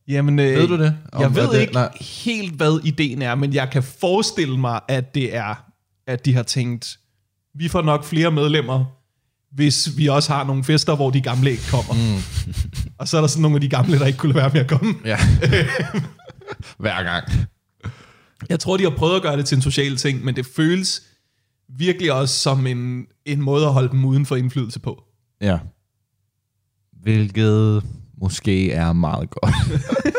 Jamen, øh,
Ved du det? Om,
Jeg ved
det-
ikke
nej.
helt, hvad ideen er, men jeg kan forestille mig, at det er, at de har tænkt, vi får nok flere medlemmer, hvis vi også har nogle fester, hvor de gamle ikke kommer. Mm. [laughs] og så er der sådan nogle af de gamle, der ikke kunne være med at komme.
Ja. [laughs] Hver gang.
Jeg tror, de har prøvet at gøre det til en social ting, men det føles virkelig også som en, en måde at holde dem uden for indflydelse på.
Ja. Hvilket måske er meget godt.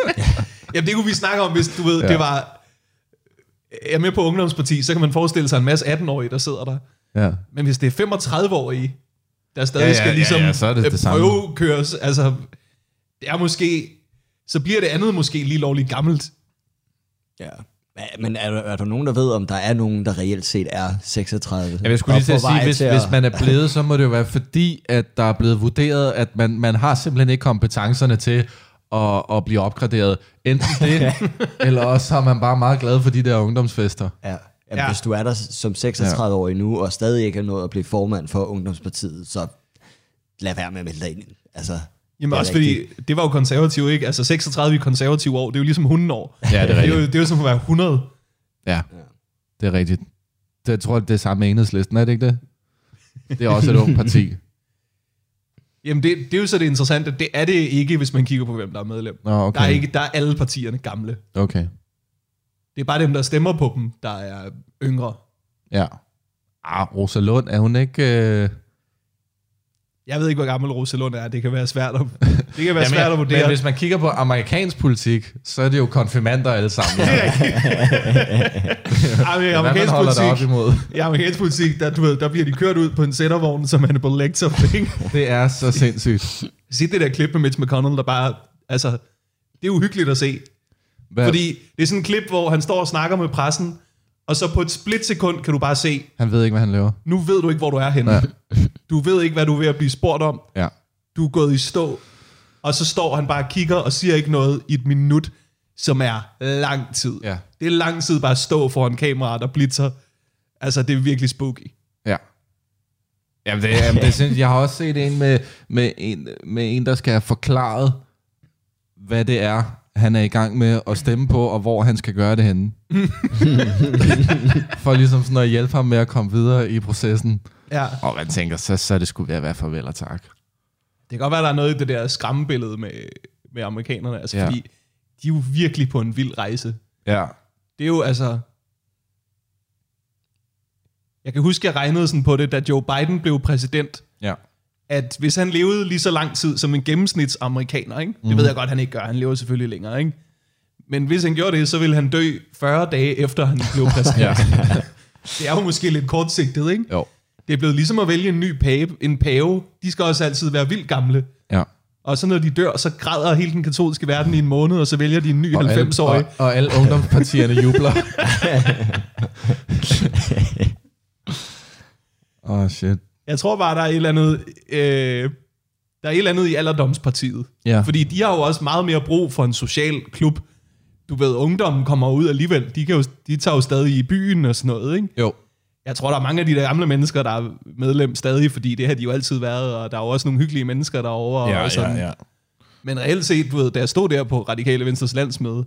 [laughs]
Jamen, det kunne vi snakke om, hvis du ved, ja.
Ja.
det var... er med på ungdomsparti, så kan man forestille sig en masse 18-årige, der sidder der.
Ja.
Men hvis det er 35-årige, der stadig
Ja, ja,
skal
ja,
ligesom
ja, så er det det samme.
prøvekøres, altså, det er måske, så bliver det andet måske lige lovligt gammelt.
Ja. Men er, der- er der nogen, der ved, om der er nogen, der reelt set er 36?
Ja, jeg skulle lige
og
til at sige, hvis,
til at-
hvis man er blevet, så må det jo være fordi, at der er blevet vurderet, at man, man har simpelthen ikke kompetencerne til at, at blive opgraderet. Enten det, [laughs] eller også har man bare meget glad for de der ungdomsfester.
Ja. Jamen,
Ja.
Hvis du er der som 36-årig nu, og stadig ikke er nået at blive formand for Ungdomspartiet, så lad være med at melde dig ind. Altså,
Jamen
det
også
rigtigt.
fordi, det var jo konservativ, ikke? Altså 36 i konservative år, det er jo ligesom hundenår.
Ja, det er
Det er jo,
rigtigt.
det er jo som at være 100.
Ja, det er rigtigt. Det, jeg tror, det er samme med enhedslisten, er det ikke det? Det er også et ungt parti. [laughs]
Jamen det, det er jo så det interessante, det er det ikke, hvis man kigger på, hvem der er medlem.
Nå, okay.
Der, er ikke, der er alle partierne gamle.
Okay,
Det er bare dem, der stemmer på dem, der er yngre.
ja. Ah, Rosa Lund, er hun ikke... Øh...
Jeg ved ikke, hvor gammel Rosa Lund er. Det kan være svært at, [laughs] det kan være svært at
men
vurdere.
hvis man kigger på amerikansk politik, så er det jo konfirmander alle sammen. [laughs] [laughs]
Ej, men i
Hvad man
amerikansk
det
politik,
imod.
i amerikansk politik der, du ved, der bliver de kørt ud på en sættervogn, som Hannibal Lecter fik.
Det er så sindssygt.
Se det der klip med Mitch McConnell, der bare... Altså, det er uhyggeligt at se.
Hvad?
Fordi det er sådan en klip, hvor han står og snakker med pressen, og så på et splitsekund kan du bare se,
Han ved ikke, hvad han laver.
nu ved du ikke, hvor du er henne.
Ja. [laughs]
Du ved ikke, hvad du er ved at blive spurgt om.
Ja.
Du er gået i stå. Og så står han bare og kigger og siger ikke noget i et minut, som er lang tid.
Ja.
Det er lang tid bare at stå foran kameraet og blitzer. Altså, det er virkelig spooky.
Ja. Jamen, det, jamen, det er sindssygt. Jeg har også set en med, med, en med en, der skal have forklaret, hvad det er, han er i gang med at stemme på, og hvor han skal gøre det henne. [laughs] For ligesom sådan at hjælpe ham med at komme videre i processen.
Ja.
Og man tænker, så, så er det skulle være farvel og tak.
Det kan godt være, der er noget i det der skræmmebillede med, med amerikanerne. Altså,
ja.
fordi de er jo virkelig på en vild rejse.
Ja.
Det er jo altså... Jeg kan huske, jeg regnede sådan på det, da Joe Biden blev præsident,
Ja.
At hvis han levede lige så lang tid som en gennemsnitsamerikaner, ikke? det ved jeg godt, han ikke gør, han lever selvfølgelig længere, ikke? men hvis han gjorde det, så ville han dø 40 dage efter han blev [laughs] præsident.
Ja.
Det er jo måske lidt kortsigtet, ikke?
Jo.
Det er blevet ligesom at vælge en ny pave. En pave, de skal også altid være vildt gamle.
Ja.
Og så når de dør, så græder hele den katolske verden i en måned, og så vælger de en ny
Og alle,
90-årig.
og, og alle ungdomspartierne jubler. [laughs] [laughs] Åh, oh, shit.
Jeg tror bare, der er et eller andet... Øh, der er et eller andet i alderdomspartiet.
Ja.
Fordi de har jo også meget mere brug for en social klub. Du ved, ungdommen kommer ud alligevel. De, kan jo, de tager jo stadig i byen og sådan noget, ikke?
Jo.
Jeg tror, der er mange af de der gamle mennesker, der er medlem stadig, fordi det har de jo altid været, og der er jo også nogle hyggelige mennesker derovre. og sådan. Men reelt set, du ved, da jeg stod der på Radikale Venstres landsmøde,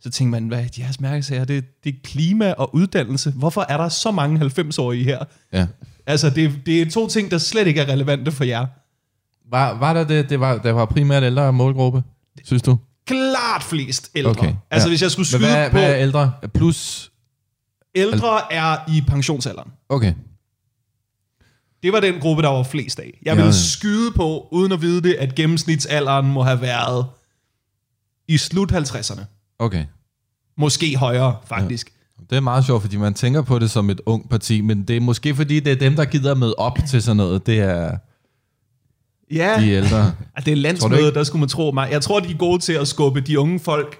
så tænkte man, hvad de her mærkesager, det, det er klima og uddannelse. Hvorfor er der så mange 90-årige her?
Ja.
Altså, det, det er to ting, der slet ikke er relevante for jer.
Var, var der det? Det var, der var primært ældre målgruppe, synes du?
Klart flest ældre.
Okay,
Altså,
ja.
hvis jeg skulle
Men
skyde
hvad,
på,
hvad er ældre? Plus...
ældre er i pensionsalderen.
Okay.
Det var den gruppe, der var flest af. Jeg
Ja.
vil skyde på, uden at vide det, at gennemsnitsalderen må have været i slut 50'erne.
Okay.
Måske højere, faktisk.
Det er meget sjovt, fordi man tænker på det som et ung parti, men det er måske fordi, det er dem, der gider møde op til sådan noget. Det er
Ja,
de ældre.
det er landsmødet, der skulle man tro mig. Jeg tror, de er gode til at skubbe de unge folk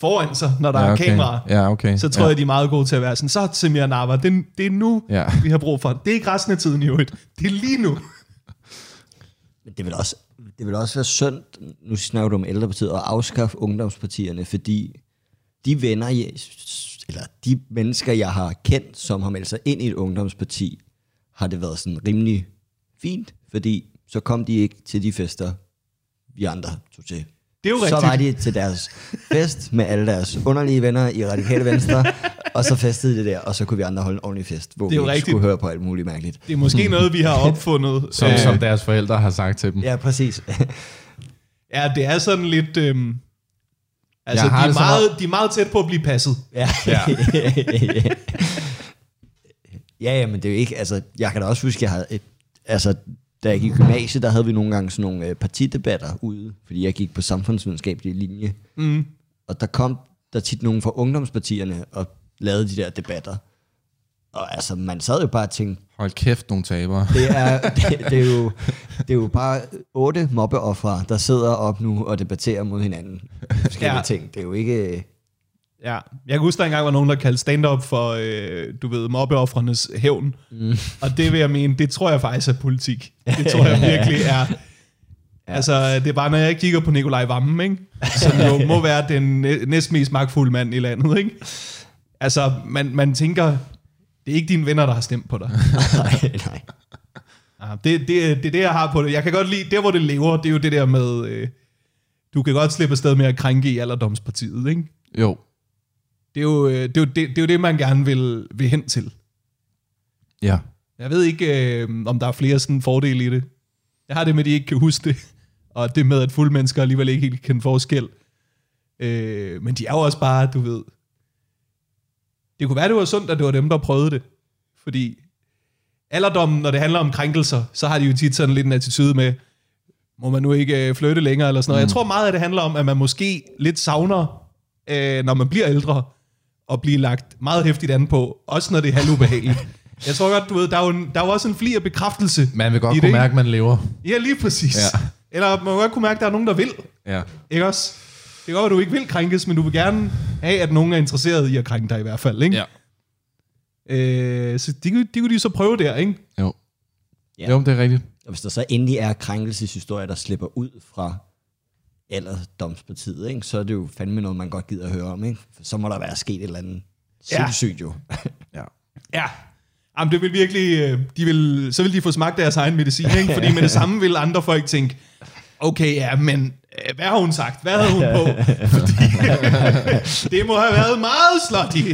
foran sig, når der
ja,
er
okay.
kamera.
Ja, okay.
Så tror
ja.
jeg, de er meget gode til at være sådan, så Semir Nava, det, det er nu,
Ja.
vi har brug for. Det er ikke resten af tiden i øvrigt. Det er lige nu.
Men det vil også, det vil også være synd, nu snakker du om ældrepartiet, at afskaffe ungdomspartierne, fordi de venner, jeg- eller de mennesker, jeg har kendt, som har meldt sig ind i et ungdomsparti, har det været sådan rimelig fint, fordi så kom de ikke til de fester, vi andre tog til.
Det er jo
så
rigtigt.
var de til deres fest med alle deres underlige venner i Radikale Venstre, og så festede de der, og så kunne vi andre holde en ordentlig fest, hvor
Det er
vi
rigtigt.
skulle høre på alt muligt mærkeligt.
Det er måske noget, vi har opfundet.
Som,
Øh,
som deres forældre har sagt til dem.
Ja, præcis.
Ja, det er sådan lidt... Øhm, altså,
Jeg
de
har
er,
som
meget, de er meget tæt på at blive passet.
Ja. [laughs]
Ja.
ja, ja, men det er jo ikke, altså, jeg kan da også huske, jeg havde et, altså, da jeg gik i gymnasiet, der havde vi nogle gange sådan nogle øh, partidebatter ude, fordi jeg gik på samfundsvidenskabelig linje.
Mm.
Og der kom der tit nogen fra ungdomspartierne, og lavede de der debatter. Og altså, man sad jo bare og tænkte,
Hold kæft, nogle tabere.
det er, [laughs] det, det, er jo, det er jo bare otte mobbeoffere, der sidder op nu og debatterer mod hinanden. Forskellige
Ja.
ting. Det er jo ikke...
Ja, jeg kan huske, der engang var nogen, der kaldte stand-up for, øh, du ved, mobbeoffrenes hævn. Mm. Og det vil jeg mene, det tror jeg faktisk er politik. Det tror jeg [laughs] virkelig er... Ja. Altså, det er bare, når jeg kigger på Nikolaj Vammen, ikke? som jo [laughs] må være den næ- næstmest magtfulde mand i landet. Ikke? Altså, man, man tænker, det er ikke dine venner, der har stemt på dig. [laughs]
nej, nej.
Ja, det, det, det er det, jeg har på det. Jeg kan godt lide, der hvor det lever, det er jo det der med, øh, du kan godt slippe afsted med at krænke i alderdomspartiet, ikke?
Jo.
Det er jo øh, det, er jo det, det, er jo det man gerne vil, vil hen til.
Ja.
Jeg ved ikke, øh, om der er flere sådan fordele i det. Jeg har det med, at de ikke kan huske det, og det med, at fulde mennesker alligevel ikke helt kender forskel. Øh, men de er jo også bare, du ved... Det kunne være, det var sundt, at det var dem, der prøvede det. Fordi alderdommen, når det handler om krænkelser, så har de jo tit sådan lidt en attitude med, må man nu ikke øh, flytte længere eller sådan noget. Mm. Jeg tror meget, at det handler om, at man måske lidt savner, øh, når man bliver ældre, at blive lagt meget hæftigt an på, også når det er halvubehageligt. Jeg tror godt, du ved, der er jo, en, der er jo også en fli af bekræftelse.
Man vil godt kunne
det,
mærke, at man lever.
Ja, lige præcis.
Ja.
Eller man vil godt kunne mærke, at der er nogen, der vil.
Ja.
Ikke også? Det kan godt, at du ikke vil krænkes, men du vil gerne have, at nogen er interesseret i at krænke dig i hvert fald. Ikke?
Ja.
Øh, så de, kunne- de kunne de så prøve der, ikke?
Jo.
Ja.
Ja. Jo, det er rigtigt.
Og hvis der så endelig er krænkelseshistorier, der slipper ud fra alderdomspartiet, ikke, så er det jo fandme noget, man godt gider at høre om. Ikke? For så må der være sket et eller andet
Ja.
sindssygt jo.
Ja.
Ja. Jamen, det vil virkelig, øh, de vil, så vil de få smagt deres egen medicin, ikke? Fordi med det samme vil andre folk tænke, okay, ja, men øh, hvad har hun sagt? Hvad havde hun på? [laughs] Fordi, [laughs] det må have været meget slutty.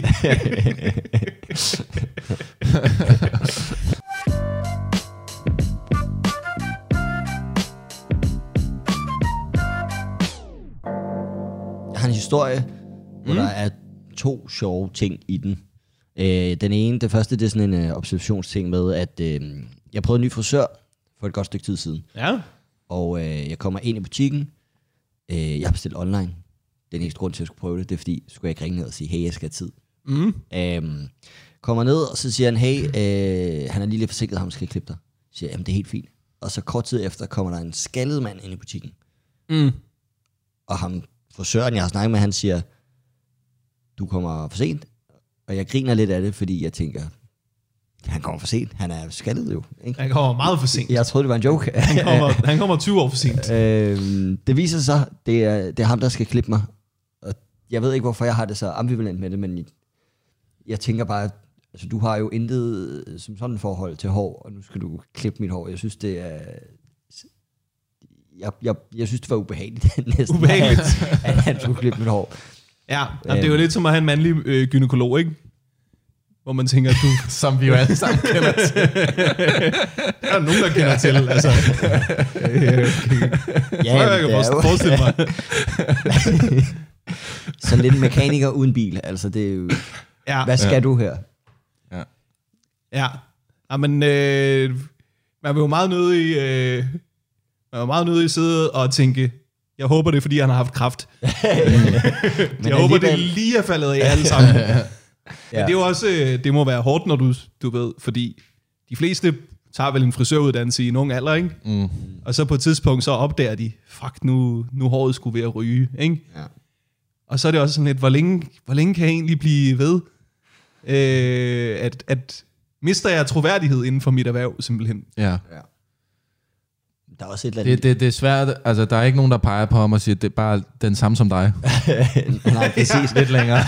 Jeg har en historie, hvor mm. der er to sjove ting i den. Øh, den ene, det første, det er sådan en øh, observationsting med, at øh, jeg prøvede en ny frisør for et godt stykke tid siden.
Ja.
Og øh, jeg kommer ind i butikken. Øh, jeg har bestilt online. Den eneste grund til, at jeg skulle prøve det, det er fordi, skulle jeg ikke ringe ned og sige, hey, jeg skal have tid.
Mm.
Øhm, kommer ned, og så siger han, hey, øh, han er lige lidt forsinket, ham skal jeg klippe dig. Så siger jeg, jamen det er helt fint. Og så kort tid efter kommer der en skaldet mand ind i butikken.
Mm.
Og ham, frisøren, jeg har snakket med, han siger, du kommer for sent. Og jeg griner lidt af det, fordi jeg tænker, han kommer for sent. Han er skaldet jo. Ikke?
Han kommer meget for sent.
Jeg troede, det var en joke.
Han kommer, han kommer 20 år for sent.
øhm, det viser sig, det er, det er ham, der skal klippe mig. Og jeg ved ikke, hvorfor jeg har det så ambivalent med det, men jeg tænker bare, altså du har jo intet øh, som sådan forhold til hår, og nu skal du klippe mit hår. Jeg synes, det er... Jeg, jeg, jeg synes, det var ubehageligt [laughs] næsten,
Ubehageligt.
At, [laughs] at han skulle klippe mit hår.
Ja, jamen, det er jo lidt som at have en mandlig øh, gynekolog, ikke? Hvor man tænker, du,
Som vi jo alle sammen kender til.
der er nogen, der kender til. Altså,
Ja,
jeg kan
jo
forestille mig. [laughs]
sådan lidt mekaniker uden bil. Altså, det er jo,
Ja,
hvad skal du her?
ja. Jamen, øh, man vil jo meget nødig, øh, man vil meget nødig sidde og tænke, jeg håber det er, fordi han har haft kraft. [laughs] Jeg håber, det lige er faldet af alle sammen. [laughs] Men
Ja.
det er jo også, øh, det må være hårdt, når du, du ved, fordi de fleste tager vel en frisøruddannelse i en ung alder, ikke?
Mm.
Og så på et tidspunkt, så opdager de, fuck, nu, nu håret skulle ved at ryge, ikke?
Ja.
Og så er det også sådan lidt, hvor længe, hvor længe kan jeg egentlig blive ved? Øh, at, at mister jeg troværdighed inden for mit erhverv, simpelthen.
Ja.
Der er også et eller andet...
Det, det, det er svært. Altså, der er ikke nogen, der peger på ham og siger, det er bare den samme som dig. [laughs]
Nej, præcis. [laughs]
Lidt længere.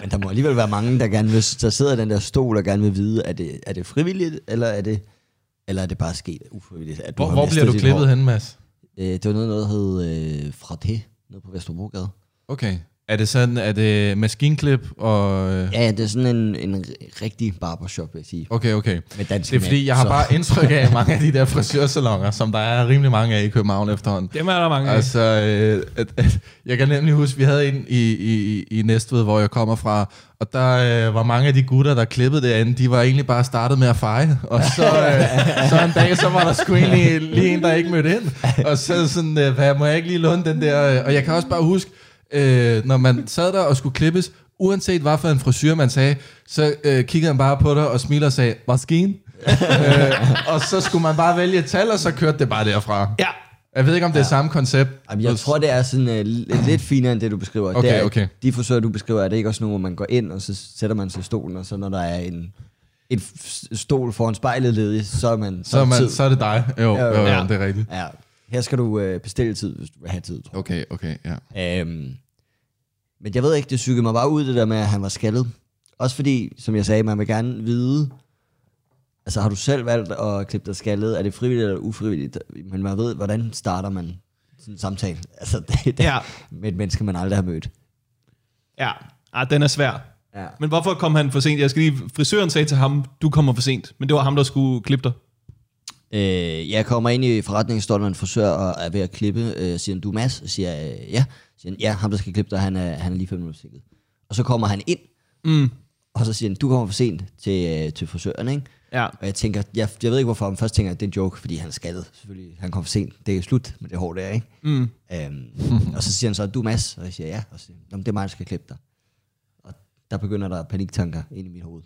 Men der må alligevel være mange, der gerne vil, der sidder i den der stol og gerne vil vide, er det, er det frivilligt, eller er det, eller er det bare sket ufrivilligt? At
Hvor,
har
hvor
mistet
bliver du klippet
hår?
hen, Mads?
Øh, det var noget, noget der hed øh, Fraté, nede på Vesterbrogade.
Okay. Er det sådan, er det maskinklip og... øh,
Ja, ja, det er sådan en, en rigtig barbershop, vil jeg sige.
Okay, okay.
Med dansk
Det er fordi, jeg har bare indtryk af mange af de der frisørsalonger, som der er rimelig mange af i København efterhånden.
Dem er der mange af.
Altså, øh, at, at, jeg kan nemlig huske, vi havde en i, i, i Næstved, hvor jeg kommer fra, og der øh, var mange af de gutter, der klippede derinde, de var egentlig bare startet med at feje, og så, øh, så en dag, så var der sgu egentlig lige en, der ikke mødte ind, og så sådan, øh, hvad, må jeg ikke lige låne den der, og jeg kan også bare huske, øh, når man sad der og skulle klippes, uanset hvad for en frisyr man sagde, så øh, kiggede han bare på dig og smiler og sagde, maskine. [laughs] øh, og så skulle man bare vælge et tal, og så kørte det bare derfra.
Ja.
Jeg ved ikke, om det er samme koncept.
Jamen, jeg tror, det er sådan uh, lidt, lidt [clears throat] finere end det, du beskriver.
Okay,
det er,
okay.
De forsøger, du beskriver, er det ikke også nogle, hvor man går ind, og så sætter man sig i stolen, og så når der er en, en stol foran spejlet ledig, så er man...
Så, er man,
tid.
så er det dig. Jo, jo,
ja.
jo,
Ja.
det er rigtigt.
Ja, her skal du uh, bestille tid, hvis du vil have tid, tror
Okay, okay, ja.
Øhm, men jeg ved ikke, det psykede mig bare ud, det der med, at han var skaldet. Også fordi, som jeg sagde, man vil gerne vide, altså har du selv valgt at klippe dig skaldet, er det frivilligt eller ufrivilligt? Men man ved, hvordan starter man sådan en samtale? [laughs] Altså, det, det,
Ja.
med et menneske, man aldrig har mødt.
Ja, ah, den er svær.
Ja.
Men hvorfor kom han for sent? Jeg skal lige, frisøren sagde til ham, du kommer for sent. Men det var ham, der skulle klippe dig.
Øh, jeg kommer ind i forretningen, står der en frisør og er ved at klippe. Øh, siger han, du er Mads? Og siger jeg, øh, ja. Siger han, ja, ham der skal klippe dig, han er, han er lige fem minutter forsinket. Og så kommer han ind,
Mm.
og så siger han, du kommer for sent til, øh, til frisøren, ikke?
Ja.
Og jeg tænker, jeg, jeg ved ikke hvorfor, men først tænker jeg, at det er en joke, fordi han er skadet. Selvfølgelig, han kom for sent. Det er slut med det hår der, ikke?
Mm.
Øhm, og så siger han så, du er Mads? Og jeg siger, ja. Og så siger, han, "Nå, men det er mig, der skal klippe dig. Og der begynder der paniktanker ind i mit hoved.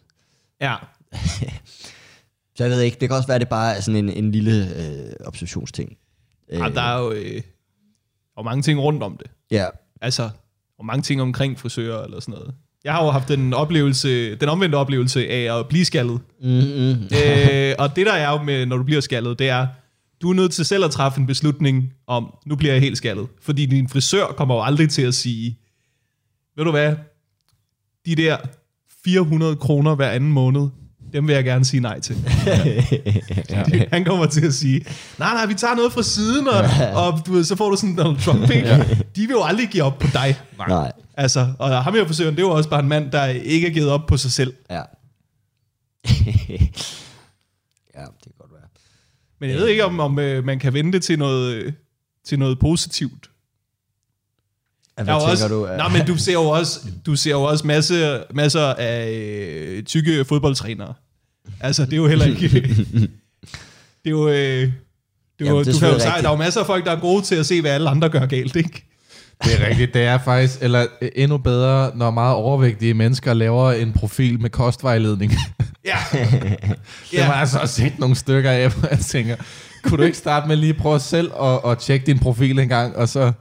Ja. [laughs]
Så jeg ved ikke, det kan også være, at det bare er sådan en, en lille øh, observationsting.
Ah, der er jo øh, og mange ting rundt om det.
Ja,
Altså, og mange ting omkring frisører eller sådan noget. Jeg har jo haft den oplevelse, den omvendte oplevelse af at blive skaldet.
Mm-hmm.
øh, og det der er jo med, når du bliver skaldet, det er, du er nødt til selv at træffe en beslutning om, nu bliver jeg helt skaldet. Fordi din frisør kommer jo aldrig til at sige, ved du hvad, de der 400 kroner hver anden måned, dem vil jeg gerne sige nej til. [laughs] ja. Han kommer til at sige, nej, nej, vi tager noget fra siden, og, og du ved, så får du sådan en Donald Trump, ikke? De vil jo aldrig give op på dig.
Nej.
Altså, og ham her frisøren, det er jo også bare en mand, der ikke er givet op på sig selv.
Ja. [laughs] ja, det kan godt være.
Men jeg ved ikke, om, om øh, man kan vente til noget, øh, til noget positivt.
Hvad tænker
også,
du?
nej, men du ser jo også, du ser jo også masse, masser af øh, tykke fodboldtrænere. Altså, det er jo heller ikke... [laughs] det er jo... Øh, det er jo,
Jamen, det
du kan jo sige, der er jo masser af folk, der er gode til at se, hvad alle andre gør galt, ikke?
Det er rigtigt. Det er faktisk, eller øh, endnu bedre, når meget overvægtige mennesker laver en profil med kostvejledning.
Ja. [laughs]
Det har jeg altså også set nogle stykker af, hvor jeg tænker, kunne du ikke starte med lige at prøve selv at, at tjekke din profil en gang, og så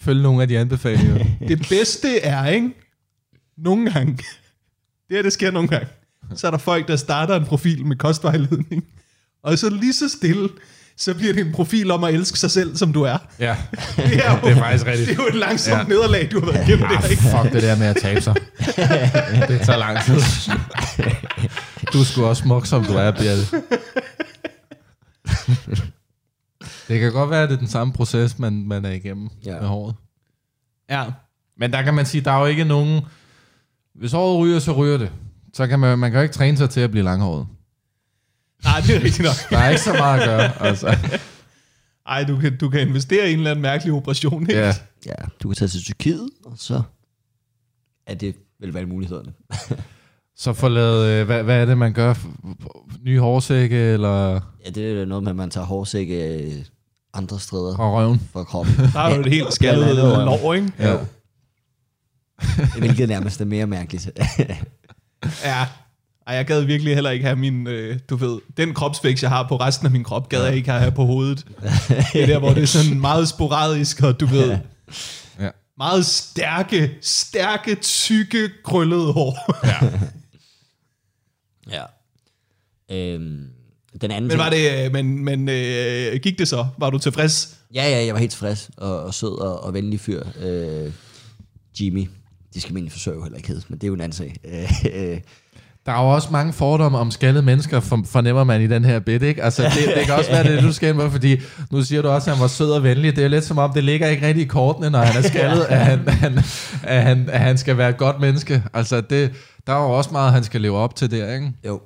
følge nogle af de anbefalinger?
Det bedste er, ikke? Nogle gange. Det her, det sker nogle gange. Så er der folk, der starter en profil med kostvejledning. Og så lige så stille, så bliver det en profil om at elske sig selv, som du er.
Ja, [laughs] [laughs]
Det er, jo,
det er faktisk rigtigt.
Det er jo et langsomt
Ja.
ja. nederlag, du har været igennem
Ah,
der, ikke?
fuck det der med at tabe sig. [laughs] Det tager lang tid. Du skulle også smuk, som du er, Bjerre. Det kan godt være, at det er den samme proces, man, man er igennem
Ja.
ja. med håret.
Ja.
Men der kan man sige, der er jo ikke nogen... Hvis håret ryger, så ryger det. Så kan man, man kan jo ikke træne sig til at blive langhåret.
Nej, det er rigtigt nok.
Der er ikke så meget at gøre. Altså.
Ej, du kan, du kan investere i en eller anden mærkelig operation, ikke?
Ja.
Ja, du kan tage til Tyrkiet, og så er det vel valgmulighederne. [laughs]
Så få lavet, øh, hvad, hvad er det, man gør? Nye hårsække eller
Ja, det er noget med, at man tager hårsække øh, andre steder
og røven?
fra kroppen.
Der er jo et helt skaldet lov, ikke?
Ja. [laughs]
Hvilket nærmest er mere mærkeligt. [laughs]
Ja. Ej, jeg gad virkelig heller ikke have min, øh, du ved, den kropsvækst, jeg har på resten af min krop, gad jeg ikke have på hovedet. Det er der, hvor det er sådan meget sporadisk, og du ved,
Ja.
meget stærke, stærke, tykke, krøllede hår.
ja. Øhm, den anden
Men
ting,
var det, øh, men, men øh, gik det så? Var du tilfreds?
Ja, ja, jeg var helt tilfreds og, og sød og, og venlig fyr. Øh, Jimmy. De skal min forsøge heller ikke hedde, men det er jo en anden sag. [laughs] Øh, øh,
Der er jo også mange fordomme om skaldede mennesker, for, fornemmer man i den her bit, ikke? Altså, det, det kan også være det, du skal ind på, fordi nu siger du også, at han var sød og venlig. Det er lidt som om, det ligger ikke rigtig i kortene, når han er skaldet, at han, han, at han, at han skal være et godt menneske. Altså, det, der er jo også meget, han skal leve op til der, ikke?
jo.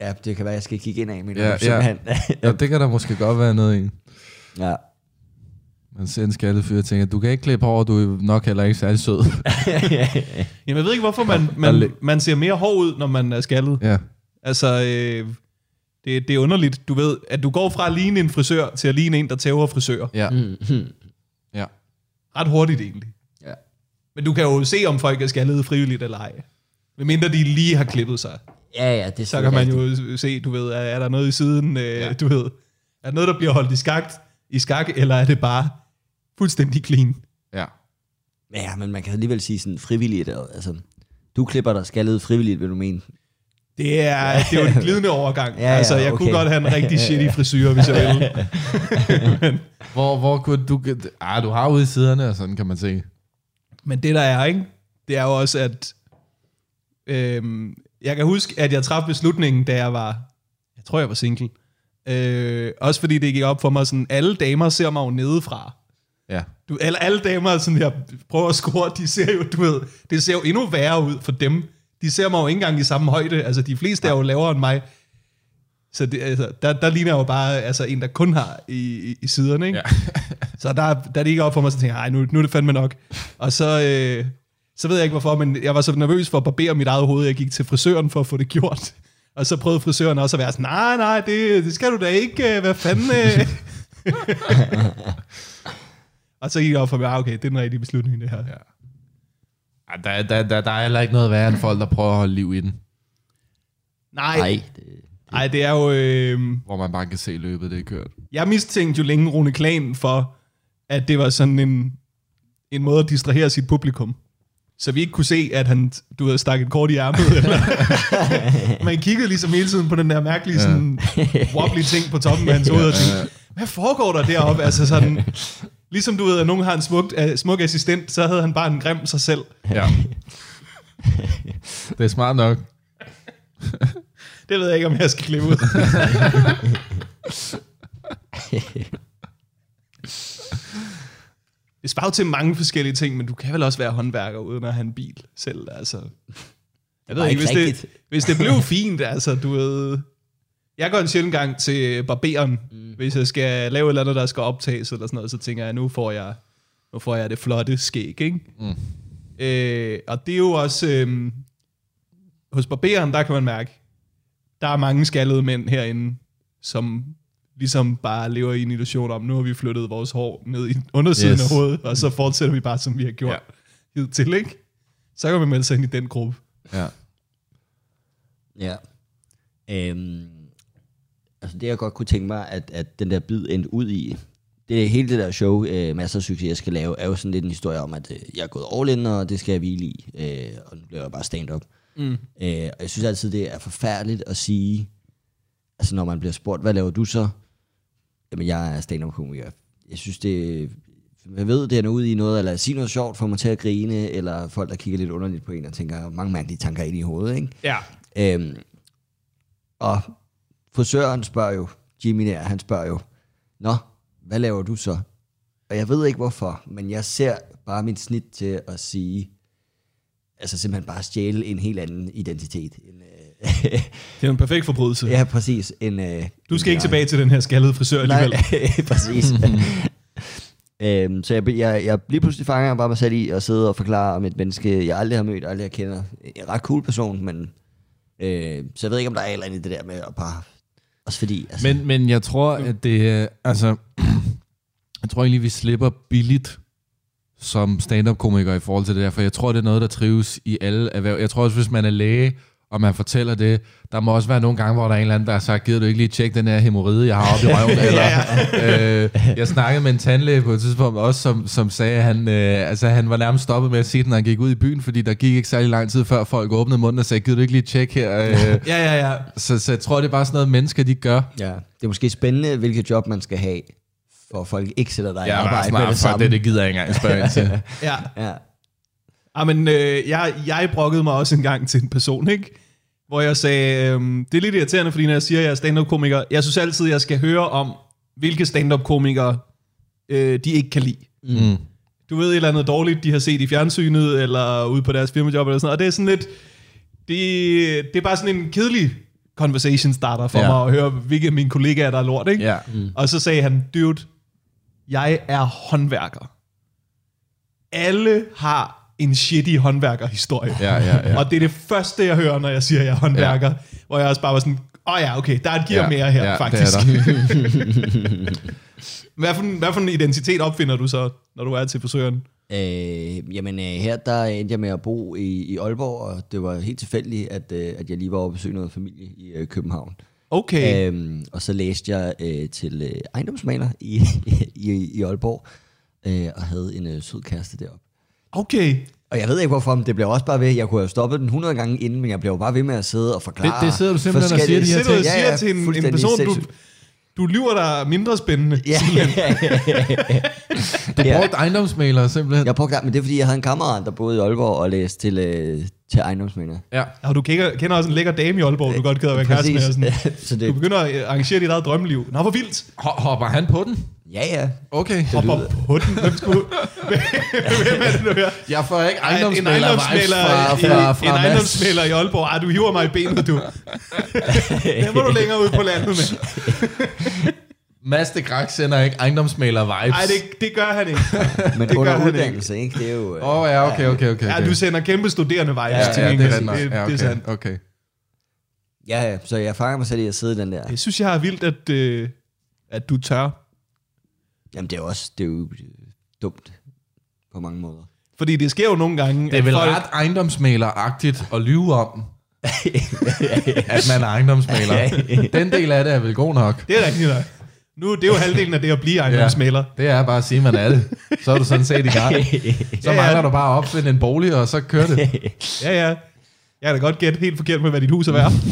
Ja, det kan være, jeg skal kigge ind af, men
Ja,
ja.
Ja, det kan der måske godt være noget i.
ja.
Man ser en skaldet fyr og tænker, du kan ikke klippe hår, du er nok heller ikke særlig sød. [laughs]
Jamen, jeg ved ikke, hvorfor man, man, man ser mere hård ud, når man er skaldet.
ja.
Altså, øh, det, det er underligt. Du ved, at du går fra at ligne en frisør til at ligne en, der tæver frisører.
Ja.
Mm, hmm.
ja.
ret hurtigt egentlig.
Ja.
Men du kan jo se, om folk er skaldede frivilligt eller ej. Medmindre de lige har klippet sig.
Ja, ja, det er
Så kan man
rigtigt.
jo se, du ved, er, er der noget i siden, øh, ja. du ved, er der noget, der bliver holdt i skak, i skak, eller er det bare fuldstændig clean?
Ja.
Ja, men man kan alligevel sige sådan frivilligt. Altså, du klipper dig skaldet frivilligt, vil du mene.
Det er, det er jo en glidende overgang.
Ja, ja,
altså, jeg kunne
okay.
godt have en rigtig shitty [laughs] frisyr, hvis jeg ville. [laughs]
Hvor, hvor kunne du... Ah, du har ude i siderne, og sådan kan man se.
Men det der er, ikke? Det er jo også, at øhm, jeg kan huske, at jeg træffede beslutningen, da jeg var, jeg tror, jeg var single. Øh, også fordi det gik op for mig, sådan, alle damer ser mig jo nedefra.
Ja.
Du, alle, alle damer, sådan jeg prøver at score, de ser jo, du ved, det ser jo endnu værre ud for dem. De ser mig jo ikke engang i samme højde. Altså, de fleste er jo lavere end mig. Så det, altså, der, der ligner jeg jo bare altså, en, der kun har i, i, i siderne, ikke?
Ja. [laughs]
Så der, der det ikke op for mig, så tænkte jeg, nu, nu er det fandme nok. Og så, øh, så ved jeg ikke hvorfor, men jeg var så nervøs for at barbere mit eget hoved. Jeg gik til frisøren for at få det gjort. Og så prøvede frisøren også at være sådan, nej, nej, det, det skal du da ikke, øh, hvad fanden... [laughs] Og så gik det op for mig, ah, okay, det er den rigtige beslutning, det her. Ja.
Der, der, der, der er heller ikke noget værre end folk, der prøver at holde liv i den.
Nej,
Nej, det,
nej, det er jo... Øh,
Hvor man bare kan se løbet, det er kørt.
jeg mistænkte jo længe Rune Klan for, at det var sådan en, en måde at distrahere sit publikum. Så vi ikke kunne se, at han, du ved, stak et kort i ærmet. Eller. [laughs] Man kiggede ligesom hele tiden på den der mærkelige, sådan, wobbly ting på toppen af hans hoved, og tænkte, hvad foregår der deroppe? Altså sådan, ligesom du ved, at nogen har en smuk, uh, smuk assistent, så havde han bare en grim sig selv.
Ja. det er smart nok. [laughs]
Det ved jeg ikke, om jeg skal klippe ud. [laughs] Det sparer til mange forskellige ting, men du kan vel også være håndværker uden at have en bil selv, altså. Jeg ved
var
ikke, hvis det, hvis det blev fint, altså, du ved... Jeg går en sjældent gang til barberen, mm. hvis jeg skal lave et eller andet, der skal optages eller sådan noget, så tænker jeg, nu får jeg, nu får jeg det flotte skæg, ikke?
Mm.
Øh, og det er jo også... Øh, hos barberen, der kan man mærke, der er mange skaldede mænd herinde, som ligesom bare lever i en illusion om, nu har vi flyttet vores hår ned i undersiden
Yes.
af hovedet, og så fortsætter vi bare, som vi har gjort ja. hidtil, ikke? Så kan man melde sig ind i den gruppe.
Ja.
Ja. Øhm, altså det jeg godt kunne tænke mig, at, at den der bid endte ud i, det hele det der show, øh, masser af succes, jeg skal lave, er jo sådan lidt en historie om, at øh, jeg er gået all in, og det skal jeg hvile i, øh, og nu bliver jeg bare stand-up. Mm. Øh, og jeg synes altid, det er forfærdeligt at sige, altså når man bliver spurgt, hvad laver du så? Jamen jeg er stand-up-komiker. Jeg synes det, jeg ved, det er ud i noget, eller sige noget sjovt, får mig til at grine, eller folk, der kigger lidt underligt på en, og tænker mange mærkelige tanker ind i hovedet, ikke?
Ja.
Øhm, og frisøren spørger jo, Jimmy der, han spørger jo, Nå, hvad laver du så? Og jeg ved ikke hvorfor, men jeg ser bare mit snit til at sige, altså simpelthen bare stjæle en helt anden identitet. End, øh,
Det er en perfekt forbrydelse. [laughs]
ja, præcis. En, øh,
Du skal
en
ikke tilbage til den her skaldede frisør alligevel.
Nej, [laughs] præcis. [laughs] øhm, så jeg, jeg, jeg lige pludselig fanger bare mig selv i at sidde og forklare om et menneske, jeg aldrig har mødt, aldrig har kender. En ret cool person, men... Øh, så jeg ved ikke, om der er eller andet i det der med at bare... Også fordi... Altså,
Men, men jeg tror, at det er, altså, [clears throat] jeg tror egentlig, vi slipper billigt som stand-up-komiker i forhold til det der, for jeg tror, det er noget, der trives i alle erhverv. Jeg tror også, hvis man er læge, og man fortæller det, der må også være nogle gange, hvor der er en eller anden, der har sagt, gider du ikke lige tjekke den her hemorrhide, jeg har oppe i røven? [laughs] eller, øh, jeg snakkede med en tandlæge på et tidspunkt også, som, som sagde, at han, øh, altså, han var nærmest stoppet med at sige det, når han gik ud i byen, fordi der gik ikke særlig lang tid før folk åbnede munden og sagde, gider du ikke lige tjekke her? Øh, [laughs]
Ja, ja, ja.
så, så jeg tror, det er bare sådan noget, mennesker de gør.
ja, det er måske spændende, hvilket job man skal have, for folk ikke sætter dig i
Ja, bare
arbejde samme.
det, det gider jeg ikke engang spørge ind til. [laughs]
ja.
Ja.
Ah, men, øh, jeg, jeg brokkede mig også en gang til en person, ikke? Hvor jeg sagde, øh, det er lidt irriterende, fordi når jeg siger, at jeg er stand-up-komiker, jeg synes altid, jeg skal høre om, hvilke stand-up-komikere øh, de ikke kan lide.
Mm.
Du ved et eller andet dårligt, de har set i fjernsynet, eller ude på deres firmajob, eller sådan noget. Og det er sådan lidt, det, det er bare sådan en kedelig conversation starter for
ja.
mig, at høre, hvilke af mine kollegaer, der er lort, ikke?
Ja.
Mm. Og så sagde han, dude, jeg er håndværker. Alle har en shitty håndværkerhistorie.
Ja, ja, ja.
Og det er det første, jeg hører, når jeg siger, at jeg er håndværker. Ja. Hvor jeg også bare var sådan, Åh oh ja, okay, der er et gear
Ja,
mere her,
ja, det
faktisk. [laughs] hvad, for, en- hvad for en identitet opfinder du så, når du er til frisøren?
Øh, jamen øh, her der endte jeg med at bo i, i Aalborg, og det var helt tilfældigt, at, øh, at jeg lige var oppe og besøge noget familie i øh, København.
Okay.
Øhm, og så læste jeg øh, til øh, ejendomsmaler i, [laughs] i, i Aalborg, øh, og havde en øh, sød kæreste deroppe.
Okay.
Og jeg ved ikke hvorfor, men det blev også bare ved. Jeg kunne have stoppet den 100 gange inden, men jeg blev bare ved med at sidde og forklare.
Det- det sidder du simpelthen og siger, de her
Det
ting.
og siger til en, en person, du, du lyver der er mindre spændende.
Ja,
Du
Ja.
brugte ejendomsmalere simpelthen.
jeg brugte, men det er fordi, jeg havde en kammerat, der boede i Aalborg og læste til, øh, til ejendomsmaler.
Ja.
Og du kender, kender også en lækker dame i Aalborg, du godt gider være kæreste med. Sådan. [laughs]
så
Du
det,
begynder at arrangere dit eget drømmeliv. Nå, hvor vildt.
Ho- Hopper han på den?
ja, ja.
Okay.
Hopper på den. Hvem skulle... [laughs] Hvem er det nu her?
Jeg får ikke
Ej, en
ejendomsmaler
ejendomsmæler,
fra,
en ejendomsmæler i Aalborg. Ej, du hiver mig i benet, du. [laughs] Den må du længere ud på landet med.
Mads de Grak sender ikke ejendomsmaler vibes.
Nej, det, det gør han ikke. [laughs]
Men
Det gør
under
han ikke.
uddannelse, ikke? Det er jo... øh,
Åh oh, ja, okay, okay, okay.
Ja,
okay.
du sender kæmpe studerende vibes
ja,
til
ja, det er
det, det,
Ja,
det er sandt.
okay, okay.
Ja, ja, så jeg fanger mig selv i at sidde i den der.
Jeg synes, jeg er vildt, at, øh, at du tør.
Jamen, det er også det er jo øh, dumt på mange måder.
Fordi det sker jo nogle gange,
Det er vel
folk...
ret ejendomsmaleragtigt at lyve om, [laughs] at man er ejendomsmaler. Den del af det er vel god nok.
Det er rigtigt nok. Nu, det er jo halvdelen af det at blive ejendomsmælder.
Det er bare at sige, at man er det. Så er du sådan set i gang. [laughs] Så
Ja, ja.
mangler du bare at opfinde en bolig, og så kører det. [laughs]
Ja, ja. Jeg kan da godt gætte helt forkert med, hvad dit hus er værd. [laughs]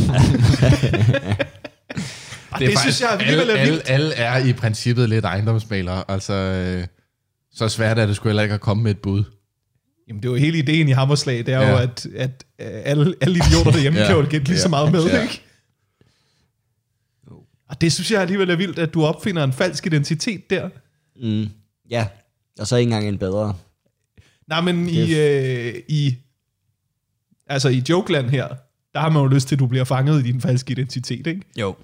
Det, det synes jeg alligevel
alle,
er vildt.
alle, alle er i princippet lidt ejendomsmalere. Altså, øh, så svært er det sgu heller ikke at komme med et bud.
Jamen, det er jo hele ideen i Hammerslag, det er ja. jo,
Ja.
at, at øh, alle, alle idioter derhjemme ja.
Ja.
kan jo gætte lige så
Ja.
meget med,
Ja.
ikke? Og det synes jeg alligevel er vildt, at du opfinder en falsk identitet der.
Mm, ja, og så ikke engang en bedre.
Nej, men i, øh, i, altså i Jokeland her, der har man jo lyst til, at du bliver fanget i din falske identitet, ikke?
Jo.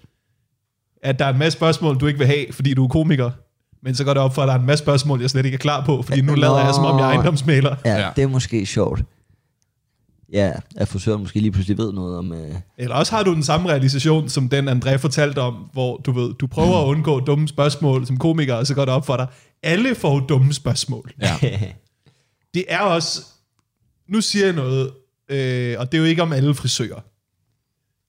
At der er en masse spørgsmål, du ikke vil have, fordi du er komiker. Men så går det op for, at der er en masse spørgsmål, jeg slet ikke er klar på, fordi nu
Nå.
lader jeg, som om jeg er ejendomsmaler.
Ja,
Ja.
ja, det er måske sjovt. Ja, at frisøren måske lige pludselig ved noget om... Øh,
Eller også har du den samme realisation, som den André fortalte om, hvor du ved, du prøver at undgå dumme spørgsmål som komiker, og så går det op for dig. Alle får dumme spørgsmål.
Ja. [laughs]
Det er også, nu siger jeg noget, øh, og det er jo ikke om alle frisører.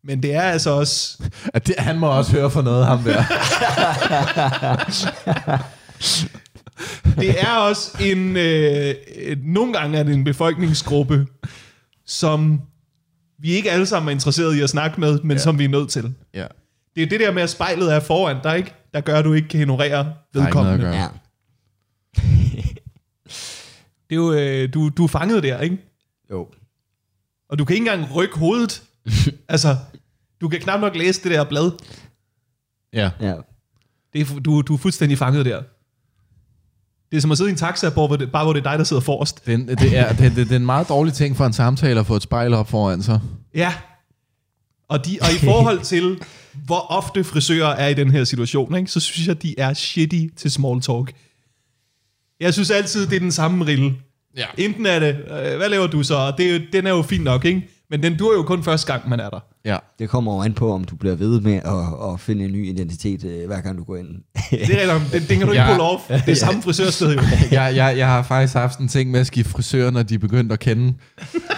Men det er altså også, [laughs]
At det, han må også høre for noget, ham der. [laughs]
det er også en, øh, nogle gange er det en befolkningsgruppe, som vi ikke alle sammen er interesseret i at snakke med, men ja. som vi er nødt til.
ja.
Det er det der med, at spejlet er foran dig, ikke? der gør, at du ikke kan ignorere
ikke noget
vedkommende.
at gøre.
ja. [laughs]
Det er jo, øh, du, du er fanget der, ikke?
Jo.
Og du kan ikke engang rykke hovedet. [laughs] altså, du kan knap nok læse det der blad.
Ja.
Ja.
Det er, du, du er fuldstændig fanget der. Det er som at sidde i en taxa, hvor det, bare hvor det er dig, der sidder forrest.
Det, er- det, er, det, det, det er en meget dårlig ting for en samtale at få et spejl op foran sig.
Ja. Og, de, og i forhold til, hvor ofte frisører er i den her situation, ikke, så synes jeg, de er shitty til small talk. Jeg synes altid, det er den samme rille.
Ja.
Enten er det, øh, hvad laver du så? Det, er jo- den er jo fin nok, ikke? Men den dur jo kun første gang, man er der.
Ja.
Det kommer jo an på, om du bliver ved med at, at finde en ny identitet, øh, hver gang du går ind.
Det er rigtigt, den, den kan du ikke
Ja.
pull off. Det er samme frisørsted jo. [laughs]
Jeg, jeg, jeg har faktisk haft en ting med at skifte frisør, når de begyndte at kende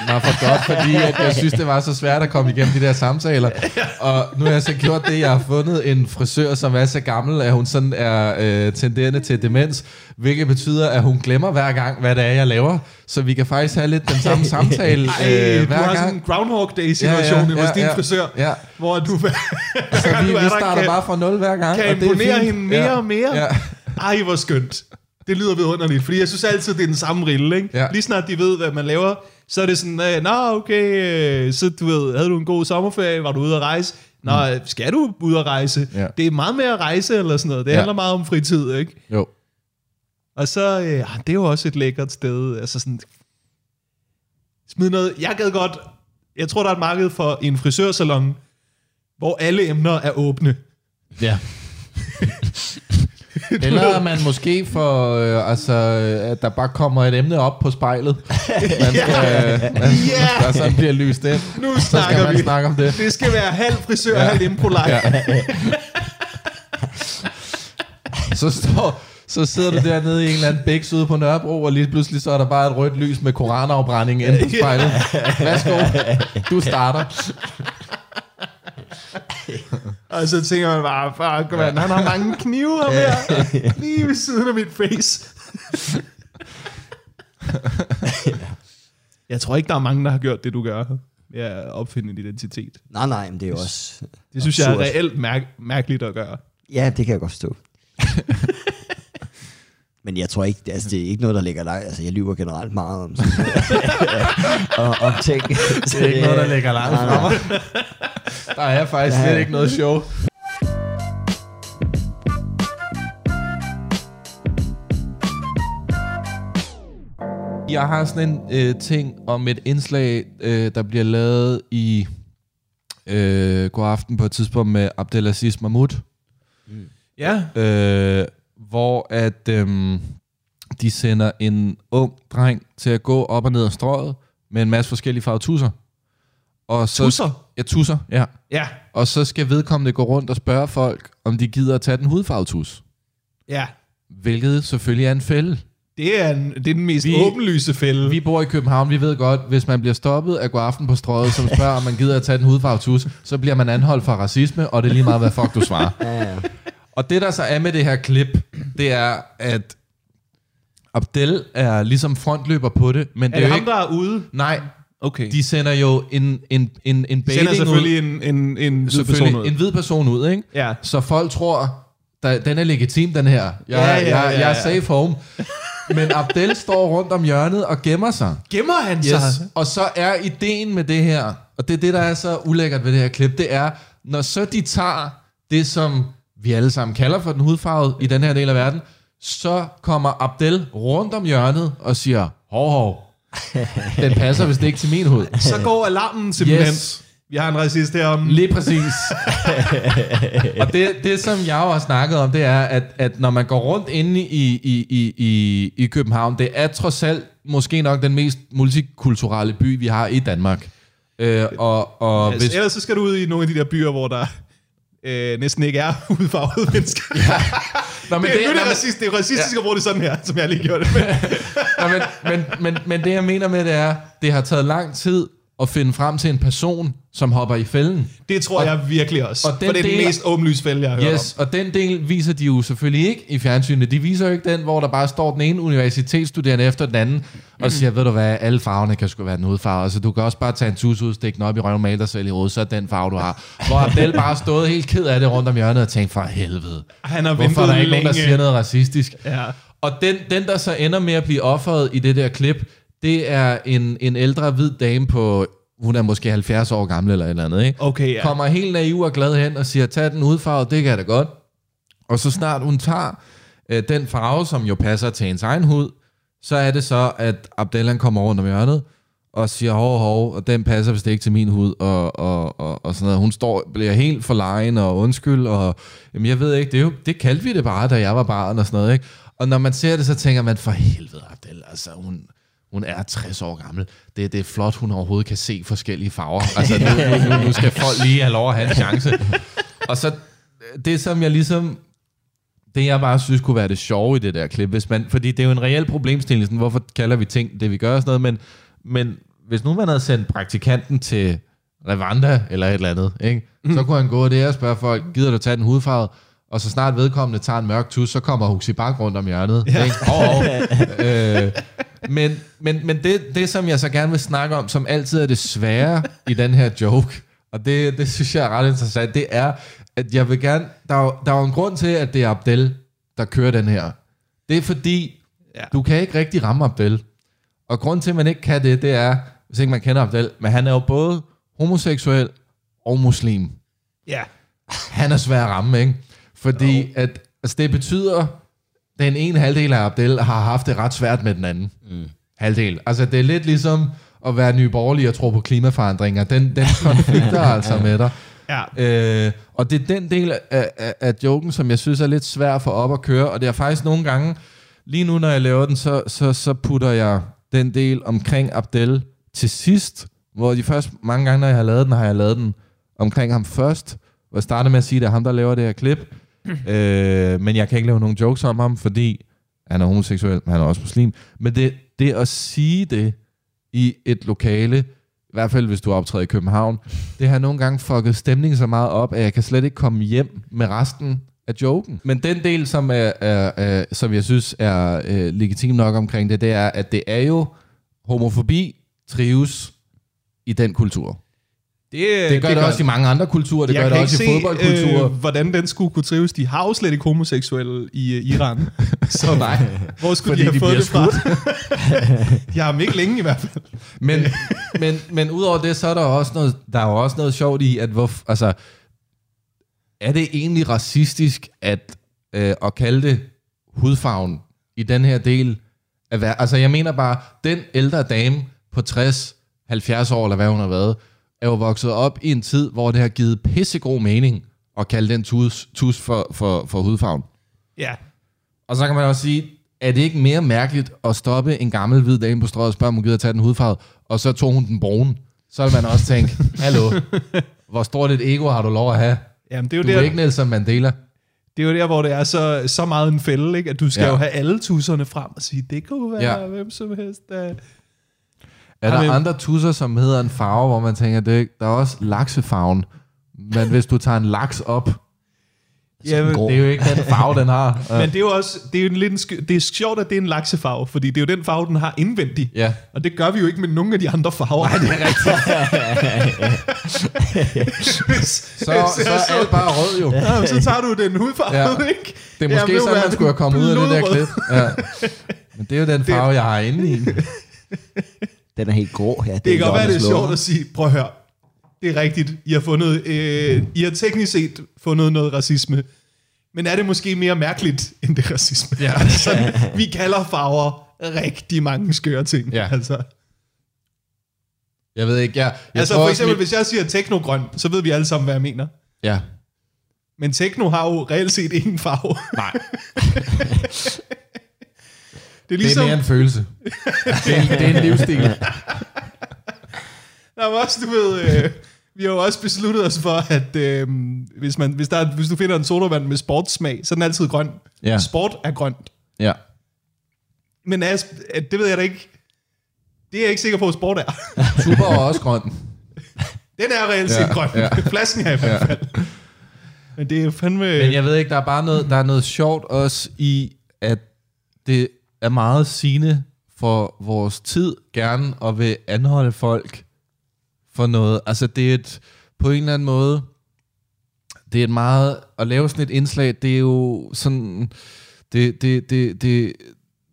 mig for godt, fordi at jeg synes, det var så svært at komme igennem de der samtaler. Og nu har jeg så gjort det, jeg har fundet en frisør, som er så gammel, at hun sådan er øh, tenderende til demens, hvilket betyder, at hun glemmer hver gang, hvad det er, jeg laver. Så vi kan faktisk have lidt den samme samtale
Ej,
øh,
du
hver
har sådan
gang.
en Groundhog Day-situation
Ja, ja, ja,
din
ja.
Frisør,
Ja.
hvor du, [laughs]
Så vi, vi starter bare fra nul hver gang.
kan
og det er
imponere
fint.
hende mere
ja.
og mere.
Ja.
Ej, hvor skønt. Det lyder vidunderligt, fordi jeg synes altid, det er den samme rille. Ikke?
Ja.
Lige snart de ved, hvad man laver, så er det sådan, øh, nå okay, øh, så du ved, havde du en god sommerferie, var du ude at rejse? Nå, mm. skal du ud at rejse?
Ja.
Det er meget mere at rejse eller sådan noget. Det
Ja.
handler meget om fritid, ikke?
Jo.
Og så, øh, ah, det er jo også et lækkert sted. Altså sådan, smid noget. Jeg gad godt, jeg tror, der er et marked for en frisørsalon, hvor alle emner er åbne.
Ja. [laughs] Eller man måske får, øh, altså, øh, at der bare kommer et emne op på spejlet. Man [laughs] skal, man,
Ja.
der sådan bliver lyst ind.
Nu
Så skal
snakker
man
vi.
snakke om det.
Det skal være halv frisør,
Ja.
halv impro
Ja. [laughs] Så, står, så sidder du dernede i en eller anden bæks ude på Nørrebro, og lige pludselig så er der bare et rødt lys med koranafbrænding inde på spejlet. [laughs] Værsgo, du starter. [laughs]
Og så tænker man bare, fuck man, han har mange knive ham her, [laughs] lige ved siden af mit face. Jeg tror ikke, der er mange, der har gjort det, du gør. Ja, opfinde en identitet.
Nej, nej, men det er jo også...
Det synes jeg er
Absurd.
reelt mærk- mærkeligt at gøre.
Ja, det kan jeg godt forstå. Men jeg tror ikke, altså det er ikke noget, der ligger dig. Altså jeg lyver generelt meget om, [laughs] og, om ting.
Det er ikke noget, der ligger langt
Nej, nej. [laughs]
Der er faktisk slet ikke noget show. Jeg har sådan en øh, ting om et indslag, øh, der bliver lavet i øh, God Aften på et tidspunkt med Abdelaziz Mahmoud,
Ja,
øh, hvor at øh, de sender en ung dreng til at gå op og ned ad strøget med en masse forskellige farvede tusser. Og så,
Tusser?
Ja, tusser, ja.
ja,
Og så skal vedkommende gå rundt og spørge folk, om de gider at tage den hudfarvede tus.
ja.
Hvilket selvfølgelig er en fælde.
Det er, en, det er den mest
Vi-
åbenlyse fælde.
Vi bor i København, vi ved godt, hvis man bliver stoppet af gå aften på strøget, som spørger, om man gider at tage den hudfarvede tus, så bliver man anholdt for racisme, og det er lige meget, hvad fuck du svarer.
Ja, ja.
Og det, der så er med det her klip, det er, at Abdel er ligesom frontløber på det, men
er
det
det
er
ham,
ikke...
der er ude?
Nej,
Okay. De
de sender jo en, en, en, en
sender
baiting
selvfølgelig
ud.
en, en, en hvid person ud.
en hvid person ud, ikke?
Ja.
Så folk tror, der, den er legitim, den her. Jeg,
Ja, ja,
jeg,
ja,
jeg er
ja.
safe home. Men Abdel står rundt om hjørnet og gemmer sig.
Gemmer han sig?
Yes. Og så er ideen med det her, og det er det, der er så ulækkert ved det her klip, det er, når så de tager det, som vi alle sammen kalder for den hudfarvede i den her del af verden, så kommer Abdel rundt om hjørnet og siger, hov, hov, den passer vist ikke til min hud. [laughs]
Så går alarmen simpelthen.
Yes.
Vi har en racist herom.
Lige præcis. [laughs] og det, det, som jeg jo har snakket om, det er, at, at når man går rundt inde i, i, i, i, i København, det er trods alt måske nok den mest multikulturelle by, vi har i Danmark. Øh, og, og
Altså,
hvis,
Ellers så skal du ud i nogle af de der byer, hvor der øh, næsten ikke er [laughs] udfarvede mennesker. Ja. [laughs]
Nå, men
det, det, det, er
men-
racist, det er racistisk ja. at bruge det sådan her, som jeg lige gjorde det med. [laughs]
Nå, men, men, men, men det, jeg mener med det er, det har taget lang tid at finde frem til en person, som hopper i fælden.
Det tror
Og-
jeg virkelig også.
og den
for det er den mest åbenlyse fælde, jeg har hørt
Yes, og den del viser de jo selvfølgelig ikke i fjernsynet. De viser jo ikke den, hvor der bare står den ene universitetsstuderende efter den anden, og siger, ved du hvad, alle farverne kan sgu være den hudfarve. Altså, du kan også bare tage en tus ud, stikke den op i røven og male dig selv i hovedet, så er den farve, du har. Hvor Abdel bare stod helt ked af det rundt om hjørnet og tænkte, for helvede.
om. Han har
Hvorfor er der ikke nogen, der
længe.
siger noget racistisk?
Ja.
Og den, den, der så ender med at blive offeret i det der klip, det er en, en ældre hvid dame på, hun er måske 70 år gammel eller et eller andet, ikke?
Okay, ja.
kommer helt naiv og glad hen og siger, tag den hudfarve, det kan jeg da godt. Og så snart hun tager øh, den farve, som jo passer til hendes egen hud, så er det så, at Abdellan kommer rundt om hjørnet og siger, hov, hov, og den passer vist ikke til min hud, og, og, og, og sådan noget. Hun står, bliver helt forlegen og undskyld, og jamen, jeg ved ikke, det, er jo, det kaldte vi det bare, da jeg var barn og sådan noget, ikke? Og når man ser det, så tænker man, for helvede, Abdel, altså hun, hun er 60 år gammel. Det, det er flot, hun overhovedet kan se forskellige farver. [laughs] Altså, nu, nu, nu, skal folk lige have lov at have en chance. [laughs] Og så det, som jeg ligesom... Det, jeg bare synes kunne være det sjove i det der klip, hvis man, fordi det er jo en reel problemstilling, sådan, hvorfor kalder vi ting det, vi gør og sådan noget, men, men hvis nu man havde sendt praktikanten til Rwanda eller et eller andet, ikke? Mm. så kunne han gå der og spørge folk, gider du tage den hudfarve? Og så snart vedkommende tager en mørk tus, så kommer Huxi Bak rundt om hjørnet. Ja. Ikke? [laughs] Oh, oh. øh, men men, men det, det, som jeg så gerne vil snakke om, som altid er det svære i den her joke, og det, det synes jeg er ret interessant, det er, at jeg vil gerne... Der er, jo- der er jo en grund til, at det er Abdel, der kører den her. Det er fordi,
Ja.
du kan ikke rigtig ramme Abdel. Og grund til, at man ikke kan det, det er, hvis ikke man kender Abdel, men han er jo både homoseksuel og muslim.
Ja.
Han er svær at ramme, ikke? Fordi at, altså det betyder, den ene halvdel af Abdel har haft det ret svært med den anden. Mm. Halvdel. Altså det er lidt ligesom at være nyborgerlig og tro på klimaforandringer. Den, den [laughs] konflikter altså med dig.
Ja.
Øh, og det er den del af, af, af joken, som jeg synes er lidt svær få op at køre, og det er faktisk nogle gange, lige nu når jeg laver den, så, så, så putter jeg den del omkring Abdel til sidst, hvor de første mange gange, når jeg har lavet den, har jeg lavet den omkring ham først, hvor jeg startede med at sige, at det er ham, der laver det her klip, øh, men jeg kan ikke lave nogen jokes om ham, fordi han er homoseksuel, men han er også muslim. Men det, det at sige det i et lokale, i hvert fald hvis du optræder i København, det har nogle gange fucket stemningen så meget op, at jeg kan slet ikke komme hjem med resten af joken. Men den del, som, er, er, er, som jeg synes er øh, legitim nok omkring det, det er, at det er jo homofobi trives i den kultur.
Det,
Det gør det, det også i mange andre kulturer, det
jeg
gør det også i fodboldkulturer.
Øh, hvordan den skulle kunne trives. De har jo slet ikke homoseksuelle i uh, Iran. [laughs] Så
Nej.
hvor skulle
Fordi
de have
de
fået det fra? [laughs] de har ikke længe i hvert fald.
Men, [laughs] men, men udover det, så er der også noget, der er jo også noget sjovt i, at hvor, altså, er det egentlig racistisk at, øh, at kalde det hudfarven i den her del af Altså jeg mener bare, den ældre dame på 60, 70 år, eller hvad hun har været, er jo vokset op i en tid, hvor det har givet pissegod mening at kalde den tus, tus for, for, for hudfarven.
Ja.
Og så kan man også sige, er det ikke mere mærkeligt at stoppe en gammel hvid dame på strøget og spørge, om hun gider tage den hudfarve, og så tog hun den brune? Så vil man også tænke, hallo, hvor stort et ego har du lov at have?
Jamen, det er jo
Du
der,
er ikke Nelson Mandela.
det er jo der, hvor det er så, så meget en fælde, ikke? at du skal
Ja.
jo have alle tusserne frem og sige, det kunne være
ja.
hvem som helst. Der.
Er der
Jamen-
andre tusser, som hedder en farve, hvor man tænker, det er, der er også laksefarven. Men hvis du tager en laks op,
Jamen,
grå.
det er jo ikke den farve, den har. [laughs]
Men det er jo også det er jo en lidt en det er sjovt, at det er en laksefarve, fordi det er jo den farve, den har indvendigt.
Ja.
Og det gør vi jo ikke med nogen af de andre farver. Nej, det er rigtigt. [laughs]
Så, så er alt bare rød jo.
Ja, men så tager du den hudfarve,
Ja.
ja. ikke?
Det er måske
du
sådan, man skulle have kommet ud af det der klip. Ja. Men det er jo den farve, jeg har inde i. [laughs]
Den er helt grå. Ja,
Det kan godt være, det er sjovt at sige, prøv at høre, det er rigtigt, I har fundet, øh, I har teknisk set fundet noget racisme, men er det måske mere mærkeligt, end det racisme?
Ja. [laughs]
altså, vi kalder farver rigtig mange skøre ting.
Ja.
Altså,
Jeg ved ikke, jeg, jeg
altså
tror
for eksempel,
mit-
hvis jeg siger teknogrøn, så ved vi alle sammen, hvad jeg mener.
Ja.
Men techno har jo reelt set ingen farve.
Nej, [laughs]
Det er
det er
ligesom,
mere en følelse. [laughs] Det er, en- det er en livsstil.
der er også, du ved, øh, vi har jo også besluttet os for, at øh, hvis, man, hvis, der er, hvis du finder en sodavand med sportssmag, så er den altid grøn.
Ja.
Sport er grønt.
Ja.
Men at det ved jeg da ikke. Det er jeg ikke sikker på, at sport er. [laughs]
Super er også grøn.
Den er reelt set
Ja,
grøn.
ja. [laughs]
Flasken er i hvert fald. Men det er fandme...
Men jeg ved ikke, der er bare noget, der er noget sjovt også i, at det er meget sigende for vores tid gerne at vil anholde folk for noget. Altså det er et, på en eller anden måde, det er et meget, at lave sådan et indslag, det er jo sådan, det, det, det, det,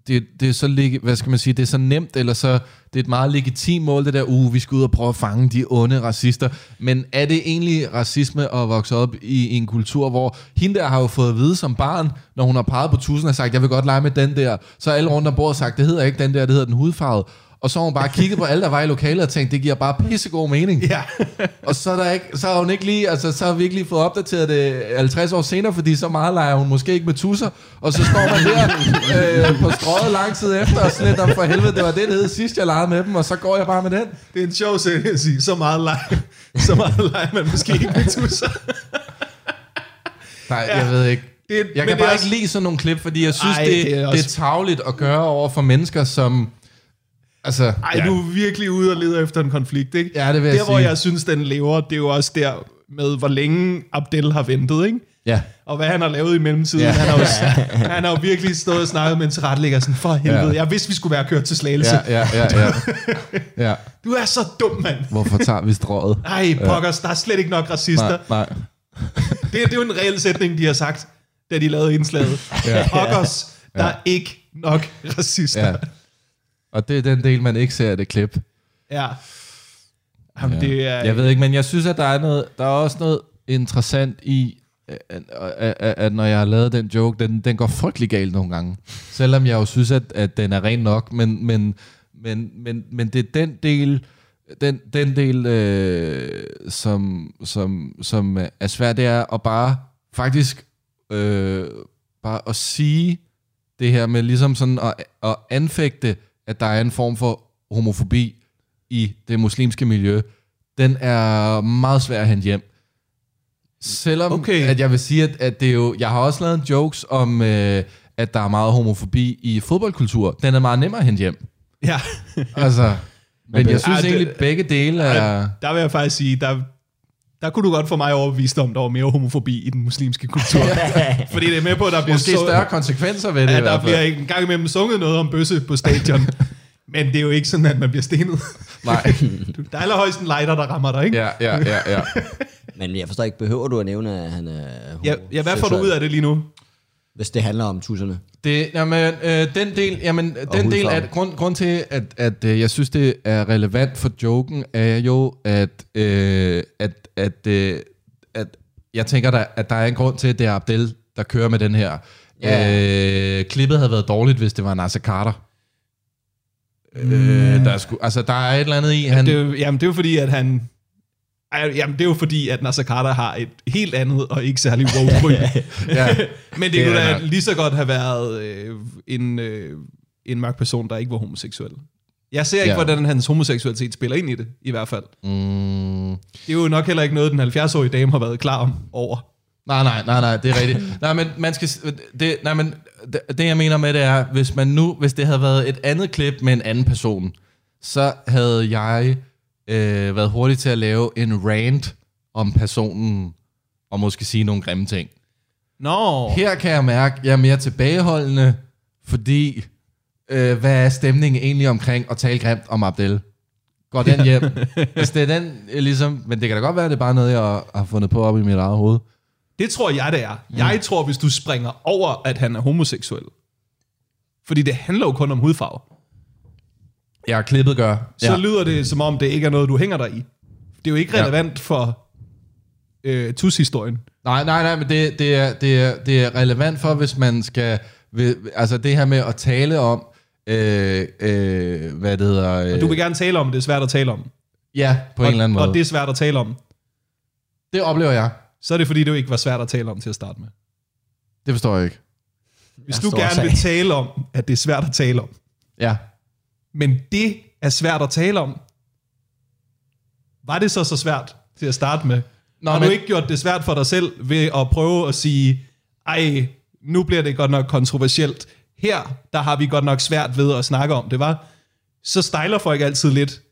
det, det er så, hvad skal man sige, det er så nemt, eller så, det er et meget legitimt mål, det der, uh, vi skal ud og prøve at fange de onde racister. Men er det egentlig racisme at vokse op i, i en kultur, hvor hende der har jo fået at vide som barn, når hun har peget på tusind og sagt, jeg vil godt lege med den der, så er alle rundt om bordet sagt, det hedder ikke den der, det hedder den hudfarvede. Og så har hun bare kigget på alle, der var i lokalet og tænkt, det giver bare pissegod mening.
Ja. [laughs]
Og så, er der ikke, så har hun ikke lige, altså, så har vi ikke lige fået opdateret det 50 år senere, fordi så meget leger hun måske ikke med tusser. Og så står man der øh, på strøget lang tid efter, og sådan lidt for helvede, det var det, det hed sidst, jeg legede med dem, og så går jeg bare med den.
Det er en sjov sætning at sige. Så meget leg. Så meget leg, man måske ikke med tusser.
Nej, jeg ved ikke.
Det,
Jeg kan bare
også-
ikke lide sådan nogle klip, fordi jeg synes,
Ej,
det,
det er
er
også-
det er tavligt at gøre over for mennesker, som... Altså,
Ej, ja. du er virkelig ude og leder efter en konflikt, ikke?
Ja, det vil jeg
Der, hvor
sige.
jeg synes, den lever, det er jo også der med, hvor længe Abdel har ventet, ikke?
ja.
Og hvad han har lavet i mellemtiden.
Ja.
Ja. Han, har jo, [laughs] han har jo virkelig stået og snakket med en tilrettelægger sådan, for helvede,
Ja.
ja. jeg vidste, vi skulle være kørt til slagelse.
Ja,
Ja.
ja, ja, ja. [laughs] ja.
Du er så dum, mand.
Hvorfor tager vi strået?
Ej, pokkers, der er slet ikke nok racister.
Nej, nej.
Det, det er jo en reel sætning, de har sagt, da de lavede indslaget.
Ja.
Ja. Pokkers, der
Ja.
er ikke nok racister.
Ja. Og det er den del, man ikke ser af det klip.
ja. Jamen,
Ja.
det er...
Jeg ved ikke, men jeg synes, at der er, noget, der er også noget interessant i, at, at, at, når jeg har lavet den joke, den, den går frygtelig galt nogle gange. Selvom jeg jo synes, at, at den er ren nok, men, men, men, men, men det er den del, den, den del, øh, som, som, som er svært, det er at bare faktisk øh, bare at sige det her med ligesom sådan at, at anfægte, at der er en form for homofobi i det muslimske miljø, den er meget svær at hente hjem. Selvom
Okay.
at jeg vil sige, at, at det er jo, jeg har også lavet en jokes om, øh, at der er meget homofobi i fodboldkultur. Den er meget nemmere at hente hjem.
Ja,
Altså, men jeg synes
Ej, det-
egentlig, begge dele er...
der vil jeg faktisk sige, der, der kunne du godt få mig overbevist om, der var mere homofobi i den muslimske kultur. [laughs] Fordi det er med på, at der bliver,
Måske større konsekvenser ved det
at der bliver en gang imellem sunget noget om bøsse på stadion. [laughs] Men det er jo ikke sådan, at man bliver stenet.
Nej, [laughs]
Der er allerhøjst en lighter, der rammer dig, ikke?
ja, ja, ja, ja.
Men jeg forstår ikke, behøver du at nævne, at han er
Ja, ja hvad får du ud af det lige nu?
Hvis det handler om tusserne.
Det, jamen, øh, den del, jamen, den del af, grund, grund til, at, at øh, jeg synes, det er relevant for joken, er jo, at, øh, at, at, øh, at jeg tænker, der, at der er en grund til, at det er Abdel, der kører med den her.
Ja.
Øh, klippet havde været dårligt, hvis det var Nasser Carter. Øh, der, er sgu, altså, der er et eller andet i, han...
Det er jamen, det er jo fordi, at han... Ej, Jamen, det er jo fordi, at Nasser Carter har et helt andet og ikke særlig woke [laughs] ry.
ja,
Men det,
Det
kunne da lige så godt have været øh, en, øh, en mørk person, der ikke var homoseksuel. Jeg ser ikke,
Ja.
hvordan hans homoseksualitet spiller ind i det, i hvert fald.
mm,
Det er jo nok heller ikke noget, den 70-årige dame har været klar om over.
Nej, nej, nej, nej, det er rigtigt. [laughs] Nej, men man skal, det, nej, men det, det jeg mener med det er, hvis man nu, hvis det havde været et andet klip med en anden person, så havde jeg øh, været hurtig til at lave en rant om personen, og måske sige nogle grimme ting.
Nå,
Her kan jeg mærke, at jeg er mere tilbageholdende, fordi, øh, hvad er stemningen egentlig omkring at tale grimt om Abdel? Går den hjem? [laughs] Hvis det er den, øh, ligesom, men det kan da godt være, at det er bare noget, jeg har- fundet på op i mit eget hoved.
det tror jeg, det er. Jeg tror, hvis du springer over, at han er homoseksuel. Fordi det handler jo kun om hudfarve.
Ja, klippet gør.
Så
Ja.
lyder det, som om det ikke er noget, du hænger dig i. Det er jo ikke
Ja.
relevant for øh, TUS-historien.
Nej, nej, nej, men det, det, er, det, er, det er relevant for, hvis man skal... ved- Altså det her med at tale om, øh, øh, hvad det hedder... Øh,
Du vil gerne tale om, det er svært at tale om.
Ja, på
og,
en eller anden måde.
Og det er svært at tale om.
det oplever jeg.
Så er det, fordi det jo ikke var svært at tale om til at starte med.
Det forstår jeg ikke.
Hvis
Jeg
du gerne vil tale om, at det er svært at tale om,
Ja.
Men det er svært at tale om, var det så så svært til at starte med?
Nå,
Har
men-
du ikke gjort det svært for dig selv ved at prøve at sige, ej, nu bliver det godt nok kontroversielt. Her, der har vi godt nok svært ved at snakke om det, var. Så stejler folk altid lidt.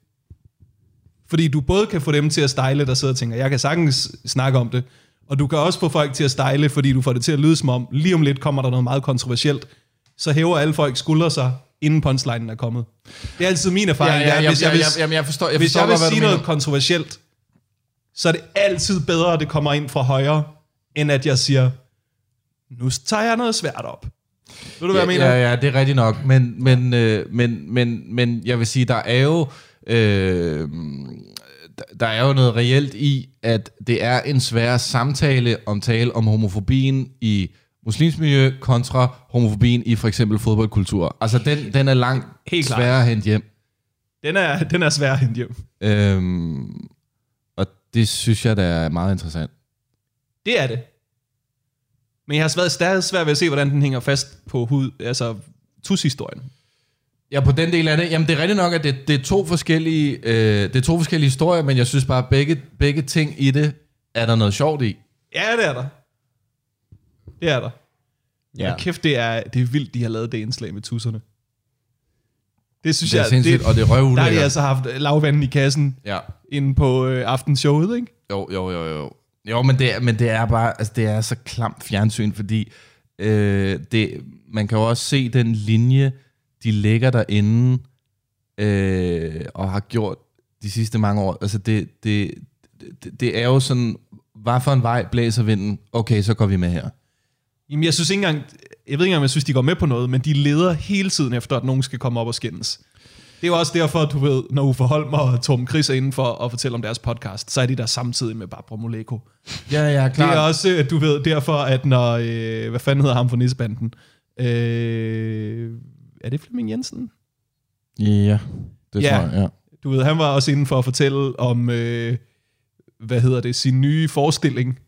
Fordi du både kan få dem til at stejle, der sidder og tænker, jeg kan sagtens snakke om det, og du kan også få folk til at stejle, fordi du får det til at lyde som om, lige om lidt kommer der noget meget kontroversielt. Så hæver alle folk skuldre sig, inden punchlinen er kommet. Det er altid min erfaring.
Ja, ja, ja,
hvis jeg
ja,
vil-
ja, jamen, jeg forstår, jeg
hvis
forstår
jeg vil
hvad
sige
du
noget
mener.
kontroversielt, så er det altid bedre, at det kommer ind fra højre, end at jeg siger, nu tager jeg noget svært op. Ved du, hvad jeg mener?
Ja, ja, det er rigtigt nok. Men, men, øh, men, men, men jeg vil sige, der er jo... Øh, der er jo noget reelt i, at det er en svær samtale om tale om homofobien i muslimsk miljø kontra homofobien i for eksempel fodboldkultur. Altså, den, den er langt
Helt klart.
sværere at hente hjem.
Den, er, den er svær at hente hjem.
Øhm, og det synes jeg, der er meget interessant.
Det er det. Men jeg har stadig svært ved at se, hvordan den hænger fast på hud, altså tus-historien.
Ja, på den del af det. Jamen, det er rigtigt nok, at det, det, er, to forskellige, øh, det er to forskellige historier, men jeg synes bare, at begge, begge ting i det er der noget sjovt i.
Ja, det er der. Det er der. Ja.
Ja.
kæft, det er, det er vildt, de har lavet det indslag med tusserne. Det synes
Det er
jeg,
sindssygt, og det er
der har de altså haft lavvanden i kassen
Ja.
inde på øh, aftenshowet, ikke?
Jo, jo, jo, jo. Jo, men det, er, men det er bare, altså det er så klamt fjernsyn, fordi øh, det, man kan jo også se den linje, de lægger derinde, øh, og har gjort de sidste mange år. Altså det, det, det, det er jo sådan, hvad for en vej blæser vinden? Okay, så går vi med her.
Jamen, jeg synes ikke engang, jeg ved ikke engang, om jeg synes, de går med på noget, men de leder hele tiden efter, at nogen skal komme op og skændes. Det er jo også derfor, du ved, når Uffe Holm og Torben Chris er inde for at fortælle om deres podcast, så er de der samtidig med Barbara Moleko.
Ja, ja,
Det er også, du ved, derfor, at når, øh, hvad fanden hedder ham fra Nissebanden? Øh, er det Flemming Jensen?
Ja, det
Ja.
tror jeg, ja.
du ved, han var også inden for at fortælle om, øh, hvad hedder det, sin nye forestilling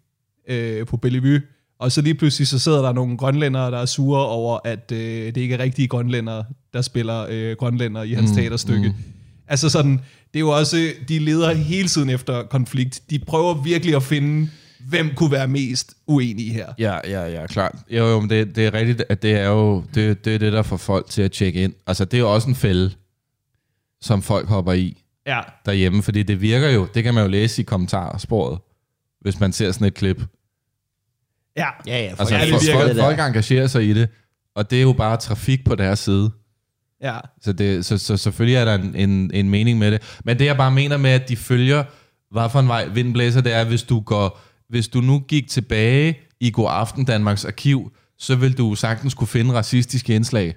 øh, på Bellevue. Og så lige pludselig så sidder der nogle grønlændere, der er sure over, at øh, det ikke er rigtige grønlændere, der spiller øh, grønlænder i hans mm, teaterstykke. Mm. Altså sådan, det er jo også, de leder hele tiden efter konflikt. De prøver virkelig at finde, hvem kunne være mest uenige her.
Ja, ja, ja, klart. Jo, jo, men det, det er rigtigt, at det er jo det, det, er det, der får folk til at tjekke ind. Altså, det er jo også en fælde, som folk hopper i
Ja,
derhjemme, fordi det virker jo, det kan man jo læse i kommentarsporet, hvis man ser sådan et klip.
Ja.
Ja, ja, for
Altså,
Ja, det
folk, folk, engagerer sig i det, og det er jo bare trafik på deres side.
ja.
Så, det, så, så selvfølgelig er der en, en, en mening med det. Men det jeg bare mener med, at de følger, hvad for en vej vinden blæser, det er, hvis du, går, hvis du nu gik tilbage i God Aften Danmarks arkiv, så vil du sagtens kunne finde racistiske indslag,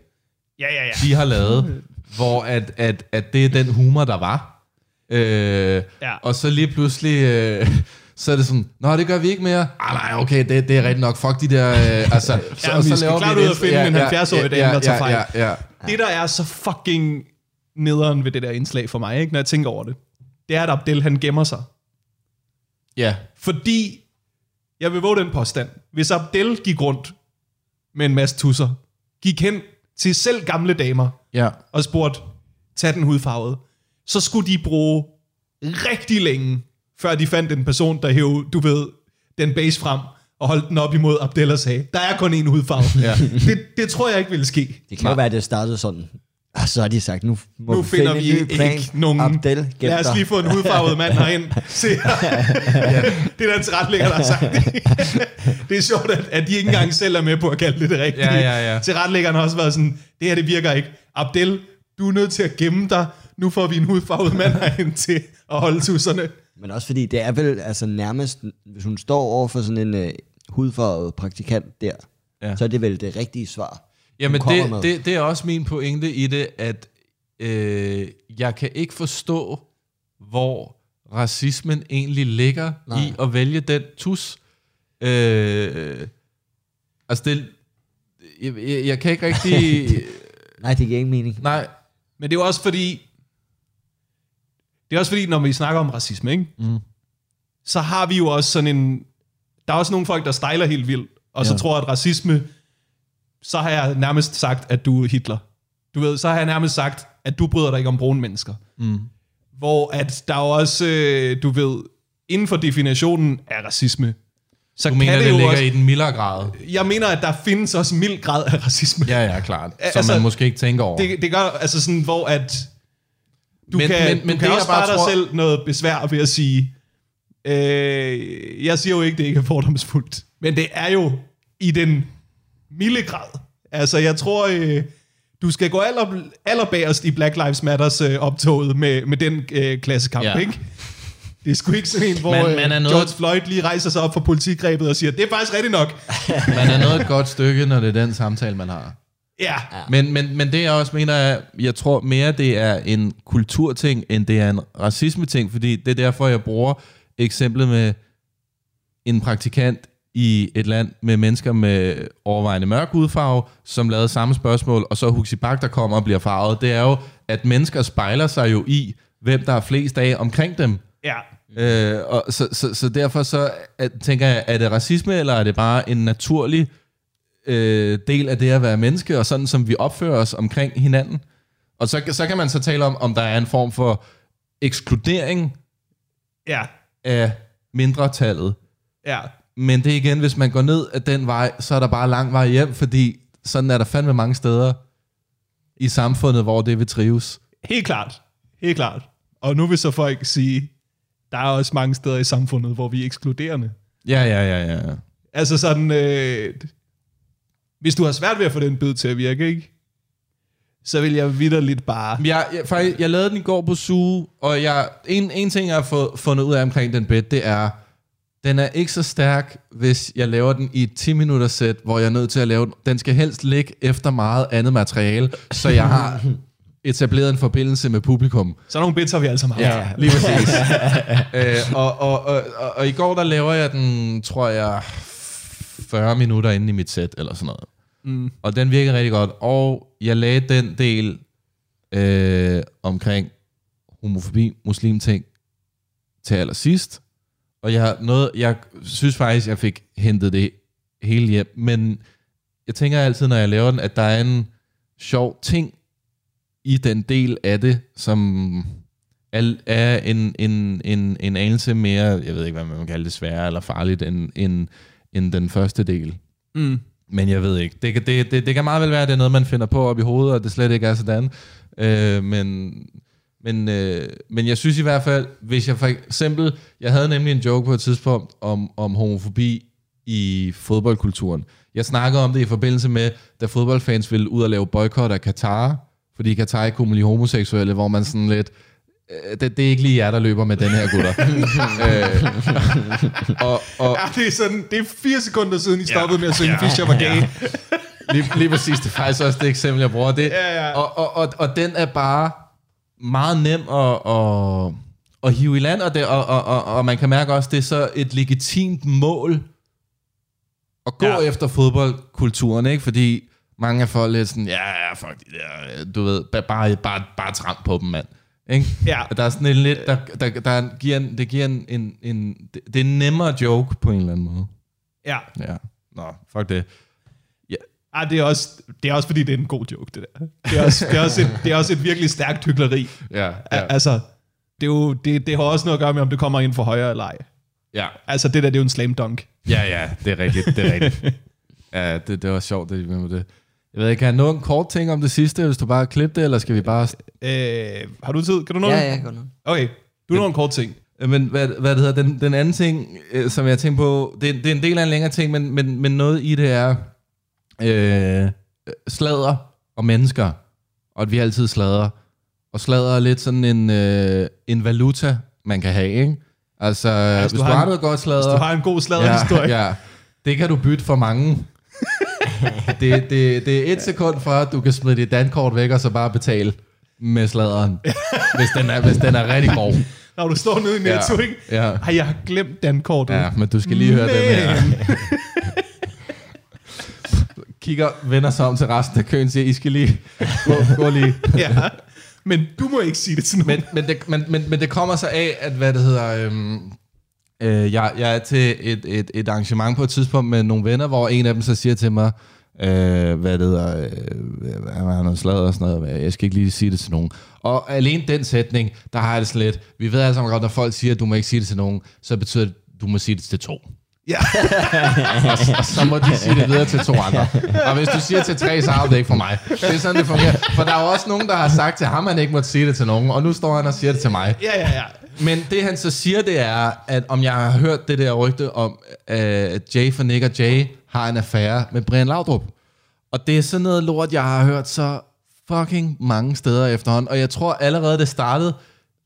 Ja, ja, ja.
de har lavet, [laughs] hvor at, at, at det er den humor, der var. Øh,
Ja.
Og så lige pludselig, øh, så er det sådan, nå, det gør vi ikke mere. Ah, nej, okay, det, det er rigtigt nok. Fuck de der... Øh, altså, [laughs] så,
Ja, vi skal klart
et
ud
indslag-
finde en 70-årig dame, der tager fejl.
Ja, ja,
Det, der er så fucking nederen ved det der indslag for mig, ikke, når jeg tænker over det, det er, at Abdel han gemmer sig.
ja.
Fordi, jeg vil våge den påstand, hvis Abdel gik rundt med en masse tusser, gik hen til selv gamle damer
ja.
og spurgte, tag den hudfarvede, så skulle de bruge rigtig længe, før de fandt en person, der hævde, du ved, den base frem og holdt den op imod Abdel og sagde, der er kun én hudfarve.
Ja. [laughs]
det, det tror jeg ikke ville ske.
Det kan jo være, at det startede sådan. Og så har de sagt, nu må
Nu
vi
finder
finde
vi
en ny plan.
ikke nogen...
Abdel,
Lad os lige få en hudfarvet mand herind. [laughs] Se her. [laughs] Det er den tilrettelægger, der har sagt det. Det er sjovt, at, at de ikke engang selv er med på at kalde det det rigtige.
Ja, ja, ja.
Tilrettelæggeren har også været sådan, det her det virker ikke. Abdel, du er nødt til at gemme dig. Nu får vi en hudfarvet mand herind til at holde tusserne.
Men også fordi, det er vel altså nærmest, hvis hun står over for sådan en uh, hudfarvet praktikant der,
Ja.
så er det vel det rigtige svar.
Jamen,
med.
det, det, det er også min pointe i det, at øh, jeg kan ikke forstå, hvor racismen egentlig ligger Nej.
Nej.
i at vælge den tus. Øh, altså, det, jeg, jeg, jeg kan ikke rigtig... [laughs]
Nej, det giver ingen mening.
nej,
Men det er jo også fordi, det er også fordi, når vi snakker om racisme, ikke? Mm. så har vi jo også sådan en, der er også nogle folk, der stejler helt vildt, og så
Ja.
tror, at racisme, så har jeg nærmest sagt, at du er Hitler. Du ved, så har jeg nærmest sagt, at du bryder dig ikke om brune mennesker. Mm. Hvor at der er også, øh, du ved, inden for definitionen af racisme, så
du
kan
mener,
det,
det,
jo
ligger
også,
i den mildere grad.
jeg mener, at der findes også mild grad af racisme.
Ja, ja, klart. Som
altså,
man måske ikke tænker over.
Det, det gør altså sådan, hvor at du
Men-
kan,
men-
men,
men
du kan
det,
også
bare
dig
tror-
selv noget besvær ved at sige, øh, jeg siger jo ikke, det ikke er fordomsfuldt, men det er jo i den milde grad. Altså, jeg tror, øh, du skal gå aller, allerbagerst i Black Lives Matters øh, optoget med, med den øh, klassekamp,
Ja.
ikke? Det er sgu ikke sådan en, hvor
Man-
man,
man er noget-
George Floyd lige rejser sig op fra politigrebet og siger, det er faktisk rigtigt nok.
Man er noget et godt stykke, når det er den samtale, man har.
Ja,
Men, men, men det jeg også mener er, jeg tror mere det er en kulturting, end det er en racisme-ting, fordi det er derfor, jeg bruger eksemplet med en praktikant i et land med mennesker med overvejende mørk hudfarve, som lavede samme spørgsmål, og så Huxi Bak, der kommer og bliver farvet. Det er jo, at mennesker spejler sig jo i, hvem der er flest af omkring dem.
ja.
Øh, og så, så, så derfor så at, tænker jeg, er det racisme, eller er det bare en naturlig øh, del af det at være menneske, og sådan som vi opfører os omkring hinanden? Og så, så kan man så tale om, om der er en form for ekskludering
Ja,
af mindretallet.
ja.
Men det er igen, hvis man går ned ad den vej, så er der bare lang vej hjem, fordi sådan er der fandme mange steder i samfundet, hvor det vil trives.
Helt klart. Helt klart. Og nu vil så folk sige, der er også mange steder i samfundet, hvor vi er ekskluderende.
Ja, ja, ja, ja.
Altså sådan, øh, hvis du har svært ved at få den bid til at virke, ikke? Så vil jeg vidderligt bare...
Jeg, jeg, faktisk, jeg lavede den i går på Suge, og jeg, en, en ting, jeg har fået, fundet ud af omkring den bed, det er, den er ikke så stærk, hvis jeg laver den i et 10 minutters sæt, hvor jeg er nødt til at lave den. Den skal helst ligge efter meget andet materiale, så jeg har [laughs] etableret en forbindelse med publikum.
Så nogle bits har vi sammen haft.
Ja, lige præcis. [laughs] øh, og, og, og, og, og i går, der laver jeg den, tror jeg, 40 minutter inde i mit sæt, eller sådan noget. Mm. Og den virkede rigtig godt. Og jeg lagde den del øh, omkring homofobi, muslim ting til allersidst. Og jeg, noget, jeg synes faktisk, jeg fik hentet det hele hjem. Men jeg tænker altid, når jeg laver den, at der er en sjov ting i den del af det, som er, er en, en, en, en anelse mere, jeg ved ikke, hvad man kan kalde det, sværere eller farligt, end, end, end den første del.
Mm.
Men jeg ved ikke. Det, det, det, det kan meget vel være, at det er noget, man finder på op i hovedet, og det slet ikke er sådan. Øh, men, men, øh, men jeg synes i hvert fald, hvis jeg for eksempel... Jeg havde nemlig en joke på et tidspunkt om, om homofobi i fodboldkulturen. Jeg snakkede om det i forbindelse med, da fodboldfans ville ud og lave boykot af Katar, fordi Katar ikke kunne lide homoseksuelle, hvor man sådan lidt øh, Det, det er ikke lige jer, der løber med den her, gutter. [laughs] øh, og, og,
Ja, det er sådan, det er fire sekunder siden, I stoppede med at synge ja, Fischer var gay. Ja. [laughs]
lige, lige præcis, det er faktisk også det eksempel, jeg bruger. Det,
Ja, ja.
Og, og, og, og den er bare meget nem at, at, at hive i land, og, det, og, og, og, og man kan mærke også, det er så et legitimt mål at gå
Ja.
ja. efter fodboldkulturen, ikke? Fordi mange af folk er sådan, ja, ja, fuck de der, du ved, ba- bare, bare, bare tramp på dem, mand. Ikke?
Ja.
Der er sådan en lidt, der, der, der giver en, det giver en, en, en, det er en nemmere joke på en eller anden måde.
ja.
Ja. Nå, fuck det.
Ah, det, er også, det er også fordi, det er en god joke, det der. Det er også, det er også, et, det er også et virkelig stærkt hyggeleri.
Ja,
Ja.
ja,
Altså, det, er jo, det, det har også noget at gøre med, om det kommer ind for højre eller ej.
ja.
Altså, det der, det er jo en slam dunk.
Ja, ja, det er rigtigt, det er rigtigt. Ja, det, det var sjovt, det med det. Jeg ved ikke, kan jeg nå en kort ting om det sidste, hvis du bare klipper det, eller skal vi bare...
Øh, har du tid? Kan du nå
Ja,
det?
ja, godt nok.
Okay, du når en kort ting.
Men hvad, hvad det hedder, den, den anden ting, øh, som jeg tænker på, det, det er en del af en længere ting, men, men, men noget i det er øh, slader og mennesker, og at vi altid slader. Og slader er lidt sådan en, øh, en valuta, man kan have, ikke? Altså, altså hvis
du
du
har
har
en-
noget godt slader...
Hvis du har en god sladderhistorie.
Ja, ja. Det kan du bytte for mange. [laughs] det, det, det er et sekund fra, at du kan smide dit dankort væk, og så bare betale med sladeren. [laughs] hvis, den er, hvis den er rigtig grov.
Når du står nede i Netto,
Ja.
ikke?
Ja.
Ej, jeg har glemt dankortet.
Ja, men du skal lige høre den her. [laughs] Kigger, vender sig om til resten af køen siger, I skal lige gå, gå lige.
ja. Men du må ikke sige det til nogen.
Men, men, det, men, men, men det kommer så af, at hvad det hedder... Øhm, øh, jeg, jeg er til et, et, et arrangement på et tidspunkt med nogle venner, hvor en af dem så siger til mig, øh, hvad det hedder, øh, han har noget sladder og sådan noget, jeg skal ikke lige sige det til nogen. Og alene den sætning, der har jeg det lidt, vi ved alle sammen godt, når folk siger, at du må ikke sige det til nogen, så betyder det, at du må sige det til to.
Ja. [laughs]
og, så må de sige det videre til to andre. Og hvis du siger til tre, så er det ikke for mig. Det er sådan, det fungerer. For der er jo også nogen, der har sagt til ham, at han ikke måtte sige det til nogen, og nu står han og siger det til mig.
ja, ja, ja.
Men det han så siger, det er, at om jeg har hørt det der rygte om, at Jay for og Jay har en affære med Brian Laudrup. Og det er sådan noget lort, jeg har hørt så fucking mange steder efterhånden. Og jeg tror allerede, det startede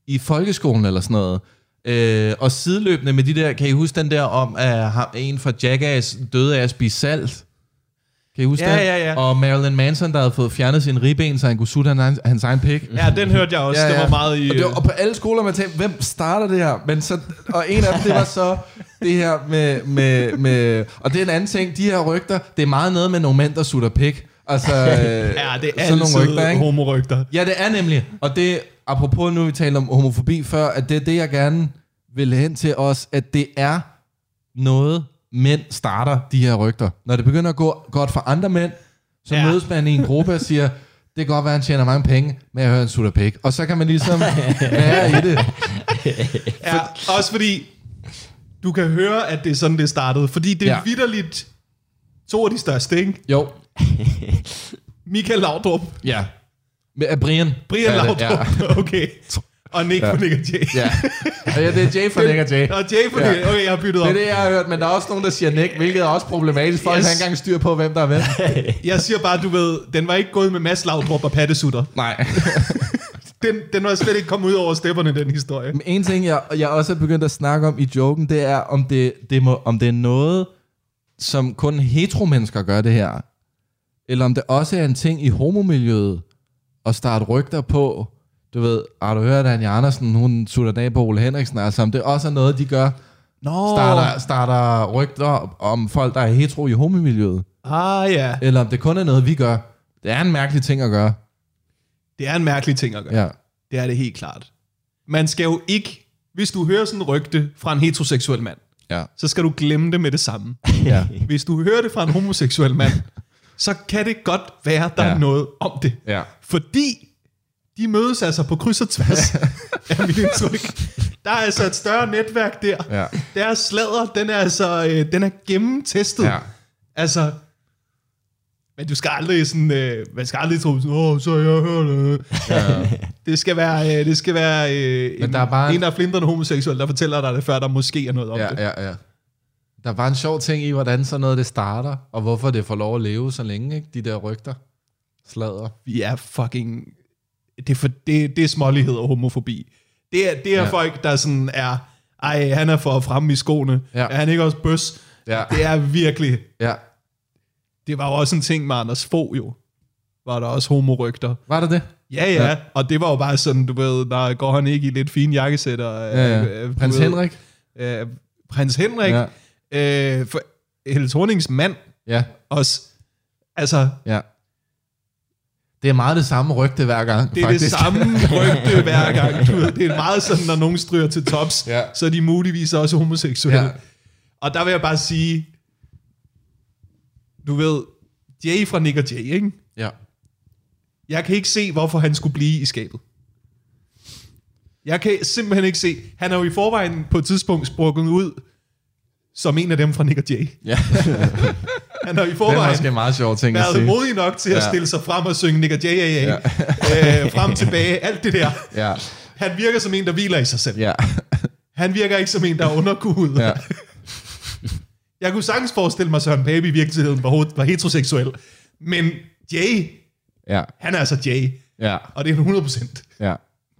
i folkeskolen eller sådan noget. Øh, og sideløbende med de der, kan I huske den der om, at ham- en fra Jackass døde af at spise salt? Kan I huske
Ja,
den?
ja, ja.
Og Marilyn Manson, der havde fået fjernet sin ribben, så han kunne sutte hans, hans egen pik.
Ja, den hørte jeg også. Ja, ja. Det var meget i...
Og, det var,
øh,
og på alle skoler, man tænkte, hvem starter det her? Men så, og en af dem, det var så det her med, med, med... Og det er en anden ting, de her rygter, det er meget noget med nogle mænd, der sutter pik. Altså, [laughs]
Ja, det er
sådan
altid
nogle rygter, ikke?
homorygter.
Ja, det er nemlig. Og det, apropos nu, vi taler om homofobi før, at det er det, jeg gerne vil hen til os, at det er noget, mænd starter de her rygter. Når det begynder at gå godt for andre mænd, så
Ja.
mødes man i en gruppe og siger, [laughs] det kan godt være, at han tjener mange penge, men jeg hører en sutter pik. Og så kan man ligesom [laughs] være i det.
Ja, også fordi du kan høre, at det er sådan, det startede. Fordi det er ja.
Ja.
vidderligt to af de største, ikke?
Jo, [laughs]
Michael Laudrup,
ja. Med, Brian.
Brian
det,
Laudrup, ja. [laughs] okay. Og Nick ja.
Ja.
for Nick og Jay.
Ja. ja. ja, det er Jay for [laughs] Nick og Jay.
Og Jay for
Ja.
Nick. Okay, jeg har byttet
Det
om.
er det, jeg har hørt, men der er også nogen, der siger Nick, hvilket er også problematisk. Folk
yes.
har ikke engang styr på, hvem der er hvem.
Jeg siger bare, du ved, den var ikke gået med Mads Laudrup og pattesutter.
Nej.
Den, den var slet ikke kommet ud over stepperne, den historie.
Men en ting, jeg, jeg også er begyndt at snakke om i joken, det er, om det, det, må, om det er noget, som kun heteromennesker gør det her. Eller om det også er en ting i homomiljøet at starte rygter på. Du ved, har du hørt, at Anja Andersen, hun sutter af på Ole Henriksen, altså om det også er noget, de gør.
Nå.
Starter, starter rygter om folk, der er hetero i homomiljøet.
Ah ja,
Eller om det kun er noget, vi gør. Det er en mærkelig ting at gøre.
Det er en mærkelig ting at gøre.
Ja.
Det er det helt klart. man skal jo ikke, hvis du hører sådan en rygte fra en heteroseksuel mand,
Ja.
så skal du glemme det med det samme. [laughs]
Ja.
Hvis du hører det fra en homoseksuel mand, [laughs] så kan det godt være, der ja. Er noget om det.
Ja.
Fordi de mødes altså på kryds og tværs af [laughs] mit indtryk. Der er altså et større netværk der.
Ja.
Deres sladder, den er altså øh, den er gennemtestet.
Ja.
Altså, men du skal aldrig sådan, øh, man skal aldrig tro sådan, åh, så jeg hørt det.
Ja.
Det skal være, øh, det skal være øh,
Men
en,
der er bare-
en, der er flindrende homoseksuel, der fortæller dig det, før der måske er noget om det.
Ja, ja, ja. Der er bare en sjov ting i, hvordan sådan noget det starter, og hvorfor det får lov at leve så længe, ikke? De der rygter. Sladder.
Vi er fucking... Det er, for, det, det er smålighed og homofobi. Det er, det er. Ja. folk, der sådan er... Ej, han er for fremme i skoene.
Ja.
Er han ikke også bøs?
Ja.
Det er virkelig...
Ja.
Det var jo også en ting med Anders Fogh jo. Var der også homorygter.
Var det det?
Ja, ja, ja.
Ja.
Og det var jo bare sådan, du ved, der går han ikke i lidt fine jakkesætter.
Ja,
øh,
ja.
øh, du
Prins
ved,
Henrik?
Øh, prins Henrik. Ja. Øh, for Helle Thornings mand
Ja.
også. Altså,
Ja. Det er meget det samme rygte hver gang,
Det er
faktisk.
det samme [laughs] rygte hver gang. Du ved, det er meget sådan, når nogen stryger til tops,
Ja.
så er de muligvis også homoseksuelle.
Ja.
Og der vil jeg bare sige, du ved, Jay fra Nick og Jay, ikke?
Ja.
Jeg kan ikke se, hvorfor han skulle blive i skabet. Jeg kan simpelthen ikke se. Han er jo i forvejen på et tidspunkt sprukket ud som en af dem fra Nick og Jay.
ja. [laughs]
Han har i
Det er
forvejen
måske meget sjov ting at
været
sige.
modig nok til at
Ja.
stille sig frem og synge Nick og Jay, ja. øh, frem tilbage, alt det der.
Ja.
Han virker som en, der hviler i sig selv.
Ja.
Han virker ikke som en, der er underkudet.
Ja.
Jeg kunne sagtens forestille mig, at Søren Pape i virkeligheden var, ho- var heteroseksuel. Men Jay,
Ja.
han er altså Jay.
Ja.
Og det er 100 procent.
Ja.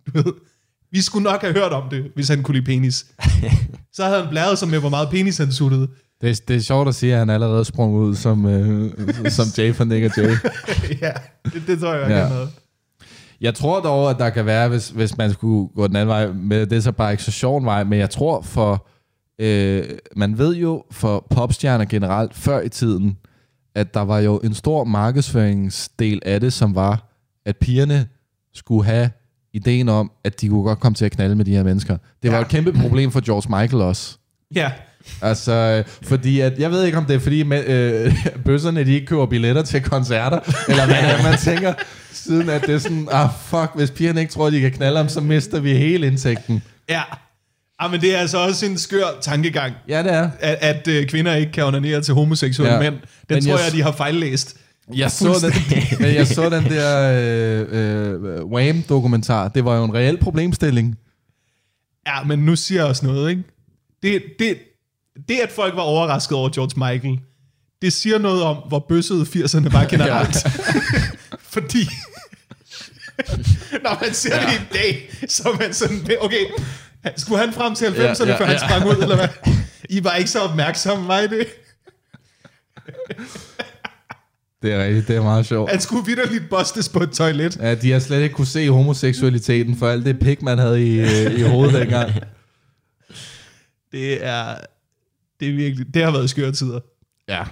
Du ved, vi skulle nok have hørt om det, hvis han kunne lide penis. [laughs] Så havde han blæret sig med, hvor meget penis han suttede.
Det, er, det er sjovt at sige, at han allerede sprang ud som, øh, som Jay fra Nick og Jay. [laughs]
ja, det, det tror jeg,
ja.
han havde.
Jeg tror dog, at der kan være, hvis, hvis man skulle gå den anden vej med, det er så bare ikke så sjov en vej, men jeg tror for, øh, man ved jo for popstjerner generelt før i tiden, at der var jo en stor markedsføringsdel af det, som var, at pigerne skulle have ideen om, at de kunne godt komme til at knalde med de her mennesker. Det var
Ja.
et kæmpe problem for George Michael også.
Ja,
Altså, fordi at, jeg ved ikke, om det er fordi, med, øh, [laughs] bøsserne de ikke køber billetter til koncerter, eller hvad det er, man tænker, siden at det er sådan, ah fuck, hvis pigerne ikke tror, de kan knalde ham, så mister vi hele indtægten.
ja. Ah, men det er altså også en skør tankegang,
Ja, det er.
at, at øh, kvinder ikke kan onanere til homoseksuelle
Ja.
mænd. Den
Men
tror
jeg-
jeg, de har fejllæst.
Jeg så, den, men jeg så den der øh, øh, Wham-dokumentar. Det var jo en reel problemstilling.
Ja, men nu siger jeg også noget, ikke? Det, det, det, at folk var overrasket over George Michael, det siger noget om, hvor bøssede 80'erne var generelt. [laughs] Fordi, [laughs] når man ser ja. det i dag, så er man sådan, okay, [laughs] skulle han frem til 90'erne,
Ja, ja,
før han
ja.
sprang ud, eller hvad? [laughs] I var ikke så opmærksomme, I det? [laughs]
Det er rigtigt, det er meget sjovt.
Han skulle vidderligt bustes på et toilet.
Ja, de har slet ikke kunne se homoseksualiteten for alt det pik, man havde i, øh, i hovedet dengang.
Det er, det er virkelig, det har været skøre tider.
Ja.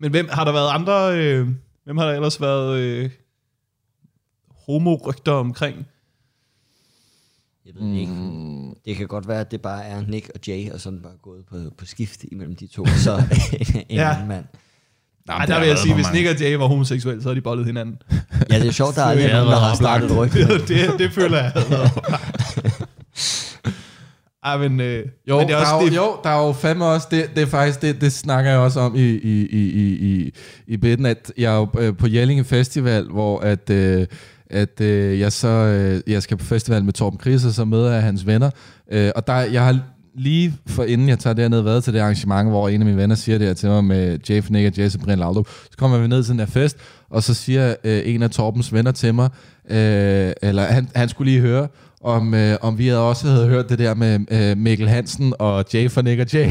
Men hvem har der været andre, øh, hvem har der ellers været øh, homorygter omkring?
Jeg ved det ikke. Det kan godt være, at det bare er Nick og Jay, og sådan bare gået på, på skift imellem de to. [laughs] Så en
Ja.
ja. mand.
Ej, der vil jeg sige, hvis Nick og Jay var homoseksuelle, så havde de bollet hinanden.
Ja, det er sjovt, der er aldrig [laughs]
Det
nogen, der har startet et rygte.
det, det, det føler jeg. [laughs] Ej, men, øh,
Jo,
men det er også
der er jo,
det,
jo, der er jo fandme også, det, det er faktisk, det, det snakker jeg også om i, i, i, i, i, i bitten, at jeg er jo øh, på Jellinge Festival, hvor at, øh, at øh, jeg så, øh, jeg skal på festival med Torben Chris, og så møder jeg hans venner, øh, og der, jeg har lige for inden jeg tager derned været til det arrangement, hvor en af mine venner siger det her til mig med Jay Nick og Jason Brian Laudrup, så kommer vi ned til den her fest, og så siger øh, en af Torbens venner til mig, øh, eller han, han skulle lige høre, om, øh, om vi havde også havde hørt det der med øh, Mikkel Hansen og Jay for Nick og Jay. [laughs]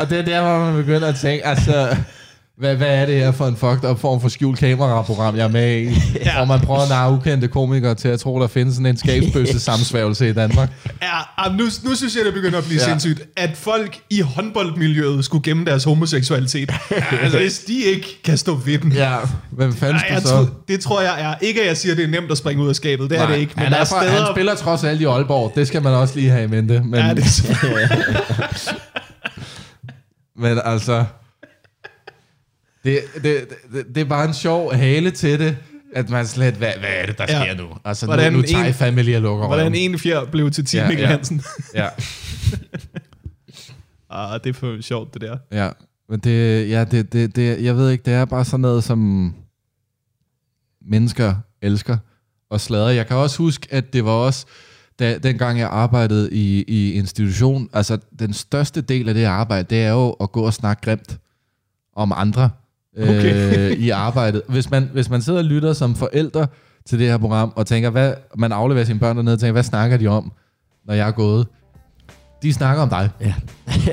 og det er der, hvor man begynder at tænke, altså, hvad, hvad er det her for en fucked up form for skjult kameraprogram, jeg er med i? [laughs] ja. Hvor man prøver at narre ukendte komikere til at tro, der findes sådan en skabsbøsse [laughs] samsværgelse i Danmark.
Ja, nu, nu synes jeg, det begynder at blive ja.
Ja.
sindssygt, at folk i håndboldmiljøet skulle gemme deres homoseksualitet. [laughs] altså, hvis de ikke kan stå ved den.
Ja, hvem fanden
jeg
så?
tror, det tror jeg er. Ikke at jeg siger, at det er nemt at springe ud af skabet. Det er
Nej,
det ikke. Men
han,
der
er
er
fra,
steder...
han spiller trods alt i Aalborg. Det skal man også lige have i mente. Men,
Ja, det er
men altså... Det, det, det, det er bare en sjov hale til det, at man slet... Hvad, hvad er det, der
Ja.
sker nu? Altså,
Hvordan
nu, nu
en-
tager Family og lukker
Hvordan
røven.
en fjer blev til 10
Ja,
Mikkel
ja.
Hansen.
Ja, [laughs]
ah, det er for sjovt, det der.
ja. Men det, ja, det, det, det, jeg ved ikke, det er bare sådan noget, som mennesker elsker og sladre. Jeg kan også huske, at det var også, da, dengang jeg arbejdede i, i institution, altså den største del af det arbejde, det er jo at gå og snakke grimt om andre
Okay.
øh, i arbejdet. Hvis man, hvis man sidder og lytter som forældre til det her program, og tænker, hvad, man afleverer sine børn dernede, og tænker, hvad snakker de om, når jeg er gået? De snakker om dig.
Ja.
Nå, det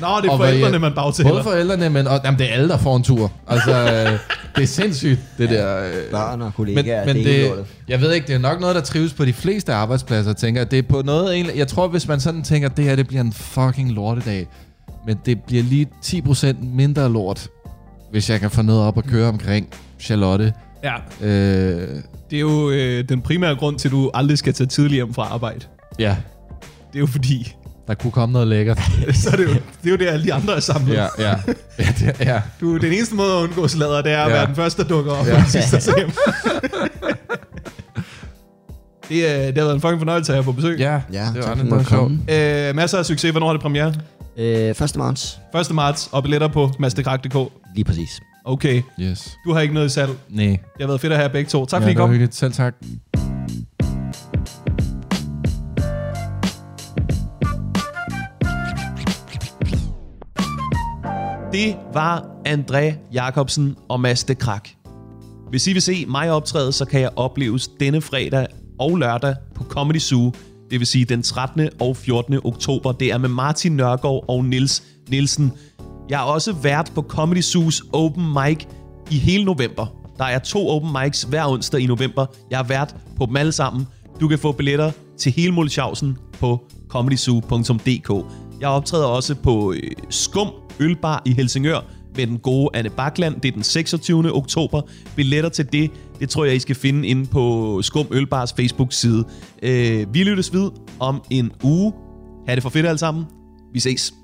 er
Og hvad
forældrene,
jeg-
man bagtaler.
Både forældrene, men og, jamen, det er alle, der får en tur. Altså, øh, det er sindssygt, det der. Øh,
Børn og
men,
kollegaer,
men
det, det,
det, jeg ved ikke, det er nok noget, der trives på de fleste arbejdspladser. Jeg tænker, det er på noget, egentlig- jeg tror, hvis man sådan tænker, det her det bliver en fucking lortedag, men det bliver lige 10% mindre lort, hvis jeg kan få noget op at køre omkring Charlotte.
Ja,
Øh,
det er jo øh, den primære grund til, at du aldrig skal tage tidligt hjem fra arbejde.
ja,
Det er jo fordi,
der kunne komme noget lækkert. [laughs]
så er det jo det, er jo det alle de andre er samlet.
Ja, ja. ja, det, ja.
Du, den eneste måde at undgå sladder, det er at
Ja.
være den første, der dukker op,
Ja.
og den sidste, der hjem. [laughs] det, øh, det har været en fucking fornøjelse at have på besøg.
ja,
Ja,
det
tak
var det, var sjovt.
Øh, masser af succes. Hvornår har det premiere?
Øh, 1. marts.
1. marts, og billetter på mastekrak.dk.
Lige præcis.
Okay,
Yes.
du har ikke noget i salg.
Nej.
Det har været fedt at have begge to. Tak
ja,
fordi I
det var
kom.
hyggeligt. Selv tak.
Det var André Jacobsen og Mads de Krak. Hvis I vil se mig optræde, så kan jeg opleves denne fredag og lørdag på Comedy Zoo. Det vil sige den 13. og 14. oktober. Det er med Martin Nørgaard og Nils Nielsen. Jeg er også vært på Comedy Zoos Open Mic i hele november. Der er to open mics hver onsdag i november. Jeg er vært på dem alle sammen. Du kan få billetter til hele Mulchausen på comedyzoo.dk. Jeg optræder også på øh, Skum Ølbar i Helsingør med den gode Anne Bakland. Det er den 26. oktober. Billetter til det, det tror jeg, I skal finde inde på Skum Ølbars Facebook-side. Øh, vi lyttes ved om en uge. Ha' det for fedt alle sammen. Vi ses.